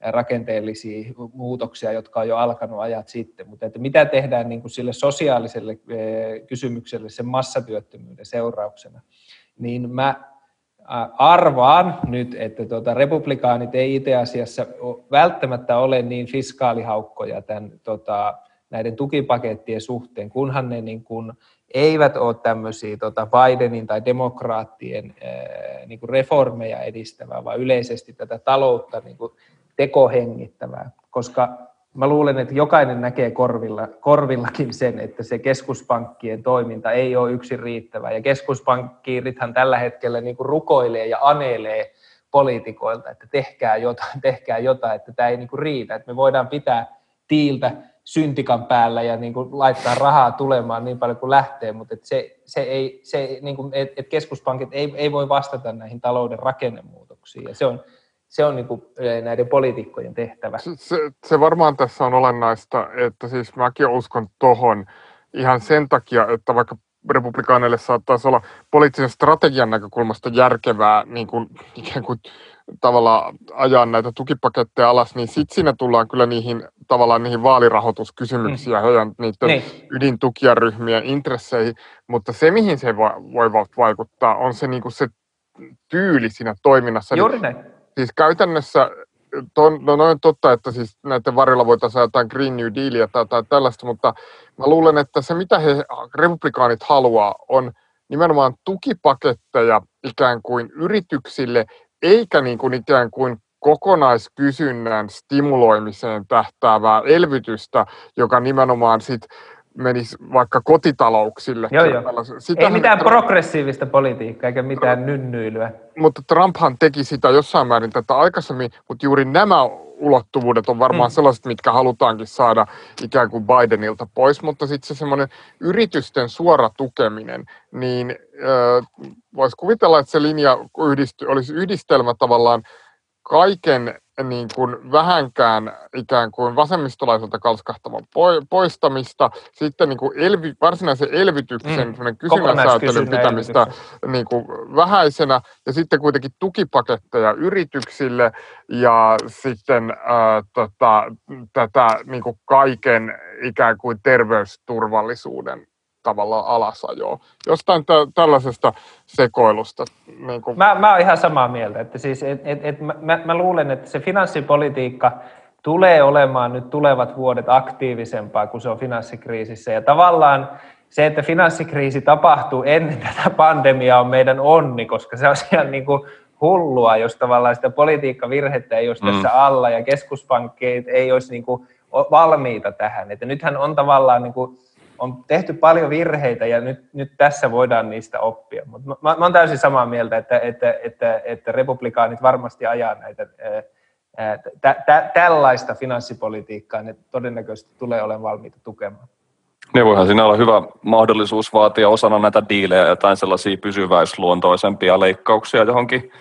rakenteellisia muutoksia, jotka on jo alkanut ajat sitten, mutta että mitä tehdään niin kuin sille sosiaaliselle kysymykselle sen massatyöttömyyden seurauksena, niin mä arvaan nyt, että tuota, republikaanit ei itse asiassa välttämättä ole niin fiskaalihaukkoja tämän, tota, näiden tukipakettien suhteen, kunhan ne niin kuin, eivät ole tämmöisiä tota Bidenin tai demokraattien ää, niin kuin reformeja edistävää, vaan yleisesti tätä taloutta niin kuin tekohengittävää, koska mä luulen, että jokainen näkee korvilla, korvillakin sen, että se keskuspankkien toiminta ei ole yksin riittävä. Ja keskuspankkiirithan tällä hetkellä niin kuin rukoilee ja anelee poliitikoilta, että tehkää jotain, tehkää jotain, että tämä ei niin kuin riitä. Että me voidaan pitää tiiltä syntikan päällä ja niin kuin laittaa rahaa tulemaan niin paljon kuin lähtee, mutta että se, se ei, se, niin kuin, että keskuspankit ei, ei voi vastata näihin talouden rakennemuutoksiin. Ja se on, se on niin kuin näiden poliitikkojen tehtävä. Se, se, se varmaan tässä on olennaista, että siis mäkin uskon tohon ihan sen takia, että vaikka republikaaneille saattaisi olla poliittisen strategian näkökulmasta järkevää niin kuin, ikään kuin tavallaan ajaa näitä tukipaketteja alas, niin sitten siinä tullaan kyllä niihin tavallaan niihin vaalirahoituskysymyksiin mm. heidän niiden niin. ydintukijaryhmien intresseihin, mutta se mihin se voi, voi vaikuttaa on se, niin kuin se tyyli siinä toiminnassa. Juuri näin siis käytännössä ton, no noin totta, että siis näiden varjolla voitaisiin jotain Green New Dealia tai, tai tällaista, mutta mä luulen, että se mitä he republikaanit haluaa on nimenomaan tukipaketteja ikään kuin yrityksille, eikä niin kuin ikään kuin kokonaiskysynnän stimuloimiseen tähtäävää elvytystä, joka nimenomaan sit menisi vaikka kotitalouksille. Joo, joo. Ei mitään Trump, progressiivista politiikkaa eikä mitään nynnyilyä. Mutta Trumphan teki sitä jossain määrin tätä aikaisemmin, mutta juuri nämä ulottuvuudet on varmaan mm. sellaiset, mitkä halutaankin saada ikään kuin Bidenilta pois, mutta sitten se semmoinen yritysten suora tukeminen, niin äh, voisi kuvitella, että se linja yhdisty, olisi yhdistelmä tavallaan kaiken niin kuin vähänkään ikään kuin vasemmistolaiselta kalskahtavan poistamista, sitten niin kuin elvi, varsinaisen elvytyksen mm. kysynnän säätelyn pitämistä niin kuin vähäisenä, ja sitten kuitenkin tukipaketteja yrityksille, ja sitten ää, tota, tätä niin kuin kaiken ikään kuin terveysturvallisuuden tavallaan alasajoa. Jostain t- tällaisesta sekoilusta. Niin kuin... mä, mä oon ihan samaa mieltä. Että siis, et, et, et mä, mä luulen, että se finanssipolitiikka tulee olemaan nyt tulevat vuodet aktiivisempaa kuin se on finanssikriisissä. Ja tavallaan se, että finanssikriisi tapahtuu ennen tätä pandemiaa on meidän onni, koska se on ihan niin kuin hullua, jos tavallaan sitä politiikkavirhettä ei olisi mm. tässä alla ja keskuspankkeet ei olisi niin kuin valmiita tähän. Että nythän on tavallaan niin kuin on tehty paljon virheitä ja nyt, nyt tässä voidaan niistä oppia. Mutta mä, mä olen täysin samaa mieltä, että, että, että, että republikaanit varmasti ajaa näitä tä, tä, tällaista finanssipolitiikkaa, ne todennäköisesti tulee olemaan valmiita tukemaan. Ne voihan siinä olla hyvä mahdollisuus vaatia osana näitä diilejä jotain sellaisia pysyväisluontoisempia leikkauksia johonkin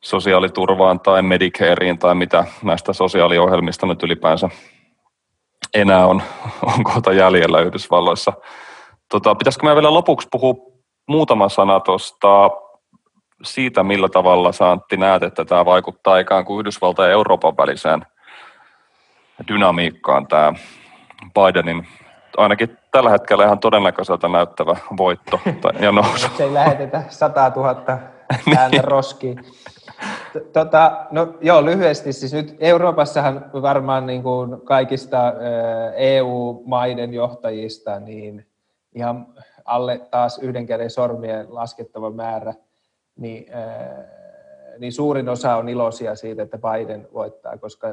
sosiaaliturvaan tai Medicareen tai mitä näistä sosiaaliohjelmista nyt ylipäänsä enää on, on kohta jäljellä Yhdysvalloissa. Tota, pitäisikö me vielä lopuksi puhua muutama sana tuosta siitä, millä tavalla sä Antti näet, että tämä vaikuttaa ikään kuin Yhdysvaltain ja Euroopan väliseen dynamiikkaan tämä Bidenin ainakin tällä hetkellä ihan todennäköiseltä näyttävä voitto ja nousu. Se ei lähetetä 100 000 ääntä niin. roskiin. Tota, no joo, lyhyesti siis nyt Euroopassahan varmaan niin kuin kaikista EU-maiden johtajista niin ihan alle taas yhden käden sormien laskettava määrä, niin, niin suurin osa on iloisia siitä, että Biden voittaa, koska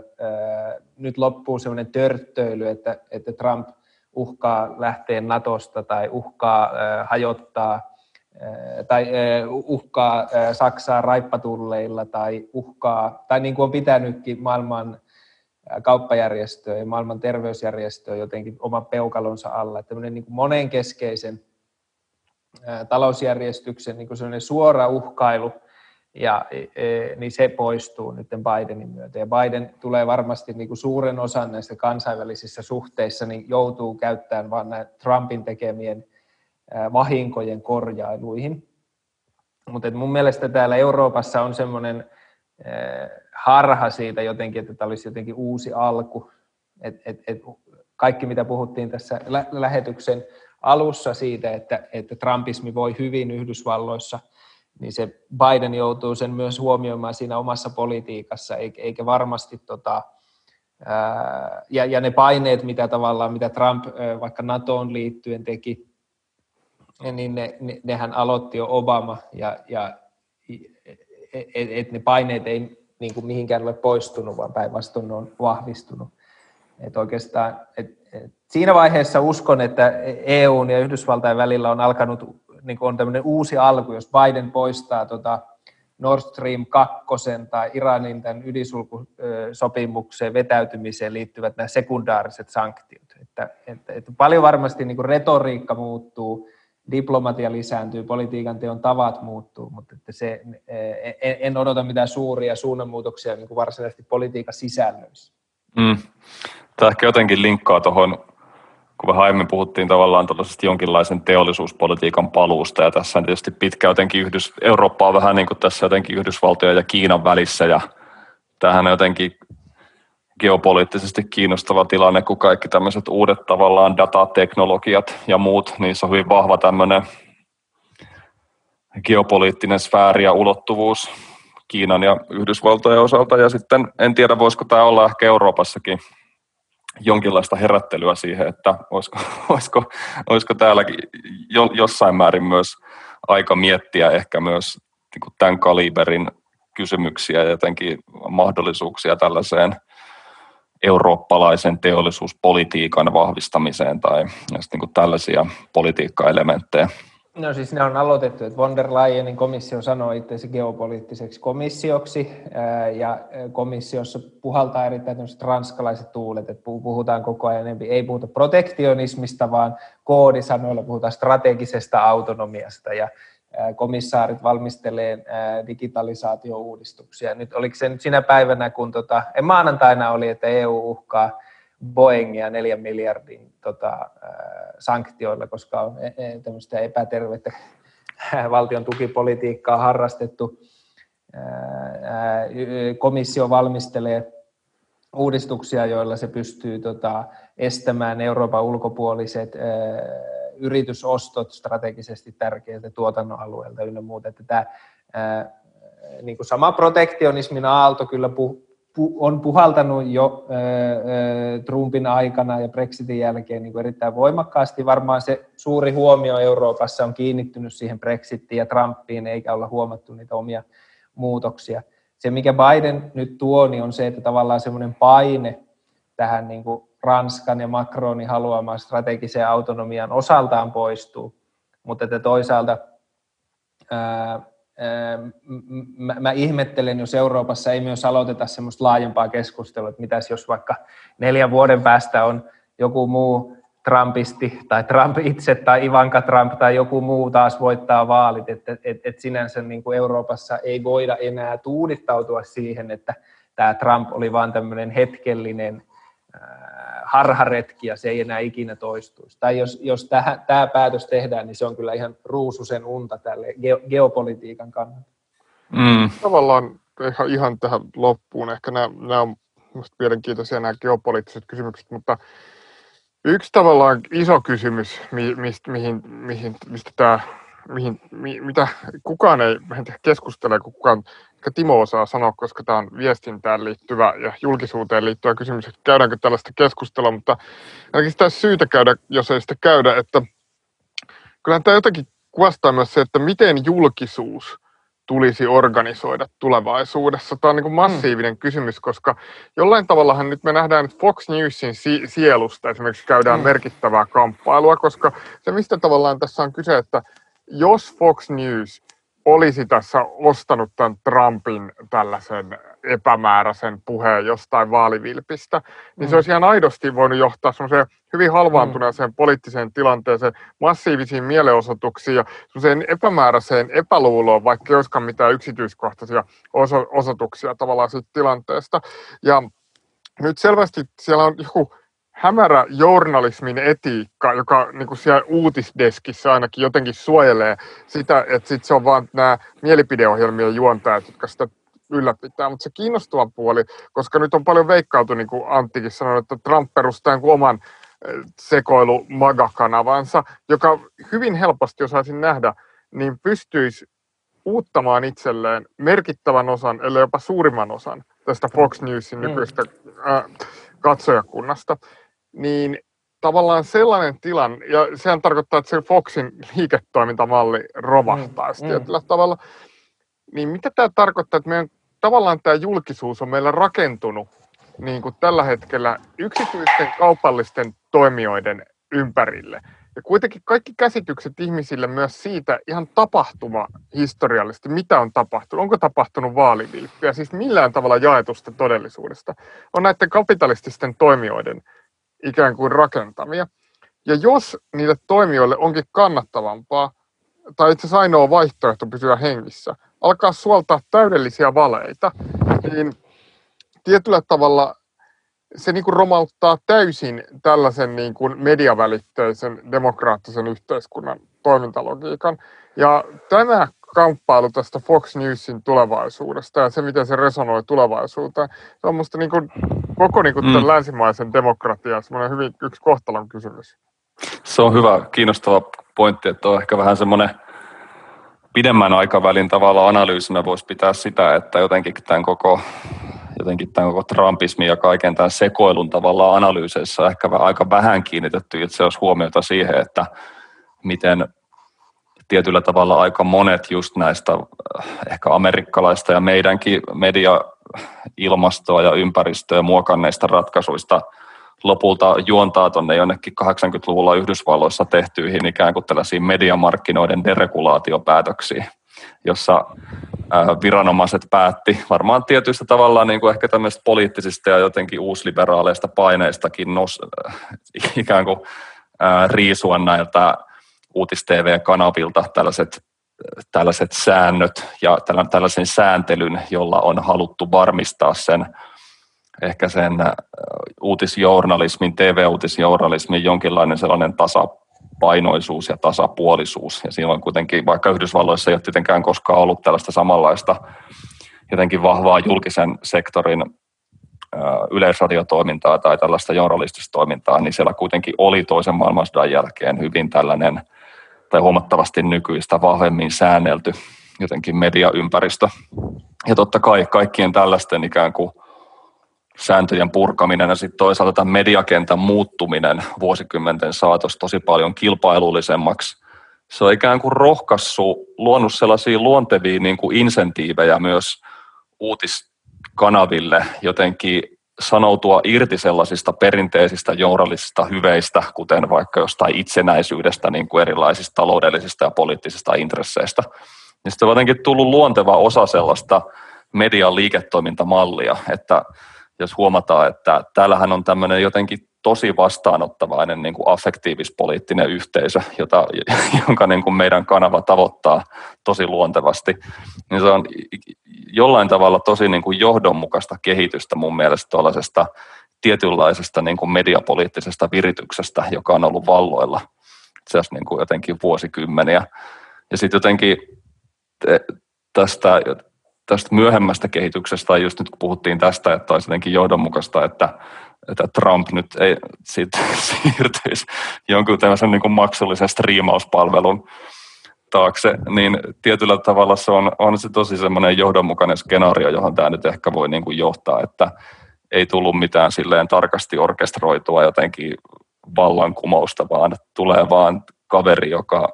nyt loppuu sellainen törttöily, että, että Trump uhkaa lähteä Natosta tai uhkaa hajottaa tai uhkaa Saksaa raippatulleilla tai uhkaa, tai niin kuin on pitänytkin maailman kauppajärjestöä ja maailman terveysjärjestöä jotenkin oman peukalonsa alla. Tämmöinen niin kuin monenkeskeisen talousjärjestyksen niin kuin suora uhkailu, ja, e, niin se poistuu nyt Bidenin myötä. Ja Biden tulee varmasti niin kuin suuren osan näistä kansainvälisissä suhteissa niin joutuu käyttämään vain Trumpin tekemien vahinkojen korjailuihin. Mutta mun mielestä täällä Euroopassa on semmoinen harha siitä jotenkin, että tämä olisi jotenkin uusi alku. Et, et, et kaikki, mitä puhuttiin tässä lä- lähetyksen alussa siitä, että, että Trumpismi voi hyvin Yhdysvalloissa, niin se Biden joutuu sen myös huomioimaan siinä omassa politiikassa, eikä varmasti tota, ja, ja ne paineet, mitä tavallaan, mitä Trump vaikka NATOon liittyen teki, niin ne, ne, nehän aloitti jo Obama, ja, ja et, et ne paineet ei niin kuin mihinkään ole poistunut, vaan päinvastoin on vahvistunut. Et oikeastaan, et, et siinä vaiheessa uskon, että EUn ja Yhdysvaltain välillä on alkanut niin kuin on tämmöinen uusi alku, jos Biden poistaa tota Nord Stream 2 tai Iranin tämän ydinsulkusopimukseen vetäytymiseen liittyvät nämä sekundaariset sanktiot. Että, että, että paljon varmasti niin kuin retoriikka muuttuu, diplomatia lisääntyy, politiikan teon tavat muuttuu, mutta että se, en, en odota mitään suuria suunnanmuutoksia niin kuin varsinaisesti politiikan sisällöissä. Mm. Tämä ehkä jotenkin linkkaa tuohon, kun vähän aiemmin puhuttiin tavallaan tällaisesta jonkinlaisen teollisuuspolitiikan paluusta, ja tässä on tietysti pitkä jotenkin Yhdys, Eurooppa on vähän niin kuin tässä jotenkin Yhdysvaltojen ja Kiinan välissä, ja tämähän on jotenkin geopoliittisesti kiinnostava tilanne, kun kaikki tämmöiset uudet tavallaan datateknologiat ja muut, niissä on hyvin vahva tämmöinen geopoliittinen sfääri ja ulottuvuus Kiinan ja Yhdysvaltojen osalta. Ja sitten en tiedä, voisiko tämä olla ehkä Euroopassakin jonkinlaista herättelyä siihen, että olisiko, olisiko, olisiko täälläkin jo, jossain määrin myös aika miettiä ehkä myös niin tämän kaliberin kysymyksiä ja jotenkin mahdollisuuksia tällaiseen – eurooppalaisen teollisuuspolitiikan vahvistamiseen tai niin kuin tällaisia politiikkaelementtejä? No siis ne on aloitettu, että von der Leyenin komissio sanoi itse geopoliittiseksi komissioksi ja komissiossa puhaltaa erittäin ranskalaiset tuulet, että puhutaan koko ajan ei puhuta protektionismista, vaan koodisanoilla puhutaan strategisesta autonomiasta ja komissaarit valmistelee digitalisaatio-uudistuksia. Nyt oliko se nyt sinä päivänä, kun tota, maanantaina oli, että EU uhkaa Boeingia neljän miljardin tota, sanktioilla, koska on e, e, tämmöistä epätervettä valtion tukipolitiikkaa harrastettu. Komissio valmistelee uudistuksia, joilla se pystyy tota, estämään Euroopan ulkopuoliset yritysostot strategisesti tärkeiltä tuotannon alueilta ynnä muuta. Että tämä niin kuin sama protektionismin aalto kyllä pu, pu, on puhaltanut jo ää, Trumpin aikana ja Brexitin jälkeen niin kuin erittäin voimakkaasti. Varmaan se suuri huomio Euroopassa on kiinnittynyt siihen Brexitiin ja Trumpiin, eikä olla huomattu niitä omia muutoksia. Se, mikä Biden nyt tuo, niin on se, että tavallaan semmoinen paine tähän niin kuin Ranskan ja Macronin haluamaan strategiseen autonomian osaltaan poistuu, mutta että toisaalta ää, ää, mä, mä ihmettelen, jos Euroopassa ei myös aloiteta semmoista laajempaa keskustelua, että mitäs jos vaikka neljän vuoden päästä on joku muu Trumpisti tai Trump itse tai Ivanka Trump tai joku muu taas voittaa vaalit, että et, et sinänsä niin kuin Euroopassa ei voida enää tuudittautua siihen, että tämä Trump oli vain tämmöinen hetkellinen harharetki ja se ei enää ikinä toistuisi. Tai jos, jos tämä päätös tehdään, niin se on kyllä ihan ruususen unta tälle geopolitiikan kannalta. Mm. Tavallaan ihan, ihan tähän loppuun, ehkä nämä, nämä on minusta mielenkiintoisia nämä geopoliittiset kysymykset, mutta yksi tavallaan iso kysymys, mi, mistä, mihin, mihin, mistä tämä, mihin, mi, mitä kukaan ei keskustele, kun kukaan Timo osaa sanoa, koska tämä on viestintään liittyvä ja julkisuuteen liittyvä kysymys, että käydäänkö tällaista keskustelua, mutta ainakin sitä syytä käydä, jos ei sitä käydä, että kyllähän tämä jotenkin kuvastaa myös se, että miten julkisuus tulisi organisoida tulevaisuudessa. Tämä on niin kuin massiivinen mm. kysymys, koska jollain tavallahan nyt me nähdään, että Fox Newsin sielusta esimerkiksi käydään mm. merkittävää kamppailua, koska se mistä tavallaan tässä on kyse, että jos Fox News olisi tässä ostanut tämän Trumpin tällaisen epämääräisen puheen jostain vaalivilpistä, niin se mm. olisi ihan aidosti voinut johtaa semmoiseen hyvin halvaantuneeseen mm. poliittiseen tilanteeseen, massiivisiin mielenosoituksiin ja semmoiseen epämääräiseen epäluuloon, vaikka ei olisikaan mitään yksityiskohtaisia oso- osoituksia tavallaan siitä tilanteesta. Ja nyt selvästi siellä on joku hämärä journalismin etiikka, joka niin kuin siellä uutisdeskissä ainakin jotenkin suojelee sitä, että sit se on vaan nämä mielipideohjelmien juontajat, jotka sitä ylläpitää. Mutta se kiinnostava puoli, koska nyt on paljon veikkautu, niin kuin Anttikin sanoi, että Trump perustaa oman eh, sekoilu maga-kanavansa, joka hyvin helposti osaisin nähdä, niin pystyisi uuttamaan itselleen merkittävän osan, ellei jopa suurimman osan tästä Fox Newsin mm. nykyistä äh, katsojakunnasta niin tavallaan sellainen tilanne, ja sehän tarkoittaa, että se Foxin liiketoimintamalli romahtaisi mm, tietyllä mm. tavalla, niin mitä tämä tarkoittaa, että meidän tavallaan tämä julkisuus on meillä rakentunut niin kuin tällä hetkellä yksityisten kaupallisten toimijoiden ympärille. Ja kuitenkin kaikki käsitykset ihmisille myös siitä ihan tapahtuma historiallisesti, mitä on tapahtunut, onko tapahtunut vaalivilppiä, siis millään tavalla jaetusta todellisuudesta, on näiden kapitalististen toimijoiden ikään kuin rakentamia. Ja jos niille toimijoille onkin kannattavampaa, tai itse asiassa ainoa vaihtoehto pysyä hengissä, alkaa suoltaa täydellisiä valeita, niin tietyllä tavalla se niin kuin romauttaa täysin tällaisen niin kuin mediavälitteisen demokraattisen yhteiskunnan toimintalogiikan. Ja tämä kamppailu tästä Fox Newsin tulevaisuudesta ja se, miten se resonoi tulevaisuuteen, se on minusta niin kuin koko niin kuin mm. länsimaisen demokratian semmoinen hyvin yksi kohtalon kysymys. Se on hyvä, kiinnostava pointti, että on ehkä vähän semmoinen pidemmän aikavälin tavalla analyysinä voisi pitää sitä, että jotenkin tämän koko jotenkin tämän koko Trumpismin ja kaiken tämän sekoilun tavalla analyyseissa ehkä aika vähän kiinnitetty itse asiassa huomiota siihen, että miten tietyllä tavalla aika monet just näistä äh, ehkä amerikkalaista ja meidänkin media ilmastoa ja ympäristöä muokanneista ratkaisuista lopulta juontaa tuonne jonnekin 80-luvulla Yhdysvalloissa tehtyihin ikään kuin tällaisiin mediamarkkinoiden deregulaatiopäätöksiin, jossa viranomaiset päätti varmaan tietyistä tavallaan niin kuin ehkä tämmöistä poliittisista ja jotenkin uusliberaaleista paineistakin nos, ikään kuin riisua näiltä uutis-TV-kanavilta tällaiset tällaiset säännöt ja tällaisen sääntelyn, jolla on haluttu varmistaa sen ehkä sen uutisjournalismin, TV-uutisjournalismin jonkinlainen sellainen tasapainoisuus ja tasapuolisuus. Ja silloin kuitenkin, vaikka Yhdysvalloissa ei ole tietenkään koskaan ollut tällaista samanlaista jotenkin vahvaa julkisen sektorin yleisradiotoimintaa tai tällaista journalistista toimintaa, niin siellä kuitenkin oli toisen maailmansodan jälkeen hyvin tällainen – tai huomattavasti nykyistä vahvemmin säännelty jotenkin mediaympäristö. Ja totta kai kaikkien tällaisten ikään kuin sääntöjen purkaminen ja sitten toisaalta tämän mediakentän muuttuminen vuosikymmenten saatossa tosi paljon kilpailullisemmaksi. Se on ikään kuin rohkaissut, luonut sellaisia luontevia niin kuin insentiivejä myös uutiskanaville jotenkin sanoutua irti sellaisista perinteisistä journalisista hyveistä, kuten vaikka jostain itsenäisyydestä, niin kuin erilaisista taloudellisista ja poliittisista intresseistä. Ja sitten on jotenkin tullut luonteva osa sellaista median liiketoimintamallia, että jos huomataan, että täällähän on tämmöinen jotenkin tosi vastaanottavainen niin kuin affektiivis-poliittinen yhteisö, jota, jonka niin kuin meidän kanava tavoittaa tosi luontevasti, niin se on jollain tavalla tosi niin kuin johdonmukaista kehitystä mun mielestä tuollaisesta tietynlaisesta niin kuin mediapoliittisesta virityksestä, joka on ollut valloilla itse asiassa niin kuin jotenkin vuosikymmeniä. Ja sitten jotenkin tästä, tästä myöhemmästä kehityksestä, just nyt kun puhuttiin tästä, että olisi jotenkin johdonmukaista, että, että Trump nyt ei sit siirtyisi jonkun tämmöisen niin kuin maksullisen striimauspalvelun taakse, niin tietyllä tavalla se on, on se tosi semmoinen johdonmukainen skenaario, johon tämä nyt ehkä voi niin kuin johtaa, että ei tullut mitään silleen tarkasti orkestroitua jotenkin vallankumousta, vaan tulee vaan kaveri, joka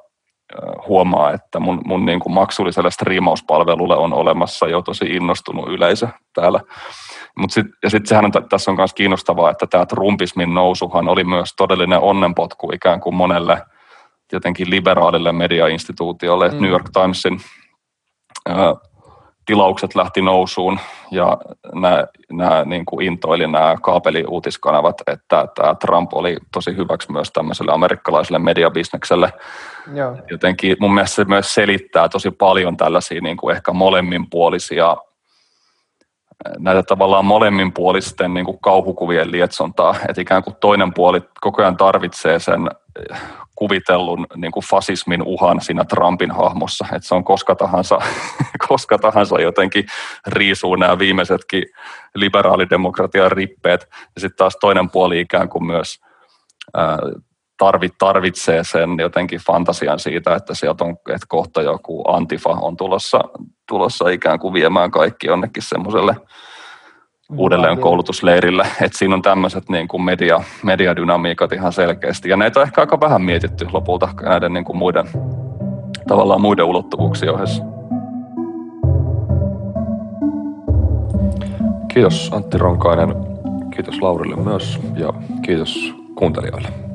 huomaa, että mun, mun niin kuin maksulliselle striimauspalvelulle on olemassa jo tosi innostunut yleisö täällä. Mut sit, ja sitten sehän on, tässä on myös kiinnostavaa, että tämä Trumpismin nousuhan oli myös todellinen onnenpotku ikään kuin monelle – jotenkin liberaalille mediainstituutiolle, mm. New York Timesin tilaukset lähti nousuun ja nämä, nämä niin kuin intoili nämä kaapeliuutiskanavat, että tämä Trump oli tosi hyväksi myös tämmöiselle amerikkalaiselle mediabisnekselle. Joo. Jotenkin mun mielestä se myös selittää tosi paljon tällaisia niin kuin ehkä molemminpuolisia näitä tavallaan molemminpuolisten niin kuin kauhukuvien lietsontaa, että ikään kuin toinen puoli koko ajan tarvitsee sen kuvitellun niin kuin fasismin uhan siinä Trumpin hahmossa, että se on koska tahansa, koska tahansa jotenkin riisuu nämä viimeisetkin liberaalidemokratian rippeet, ja sitten taas toinen puoli ikään kuin myös tarvit, tarvitsee sen jotenkin fantasian siitä, että sieltä on, että kohta joku antifa on tulossa, tulossa ikään kuin viemään kaikki jonnekin semmoiselle uudelleen koulutusleirille. Että siinä on tämmöiset niin kuin media, mediadynamiikat ihan selkeästi. Ja näitä on ehkä aika vähän mietitty lopulta näiden niin kuin muiden, tavallaan muiden ulottuvuuksien ohessa. Kiitos Antti Ronkainen, kiitos Laurille myös ja kiitos kuuntelijoille.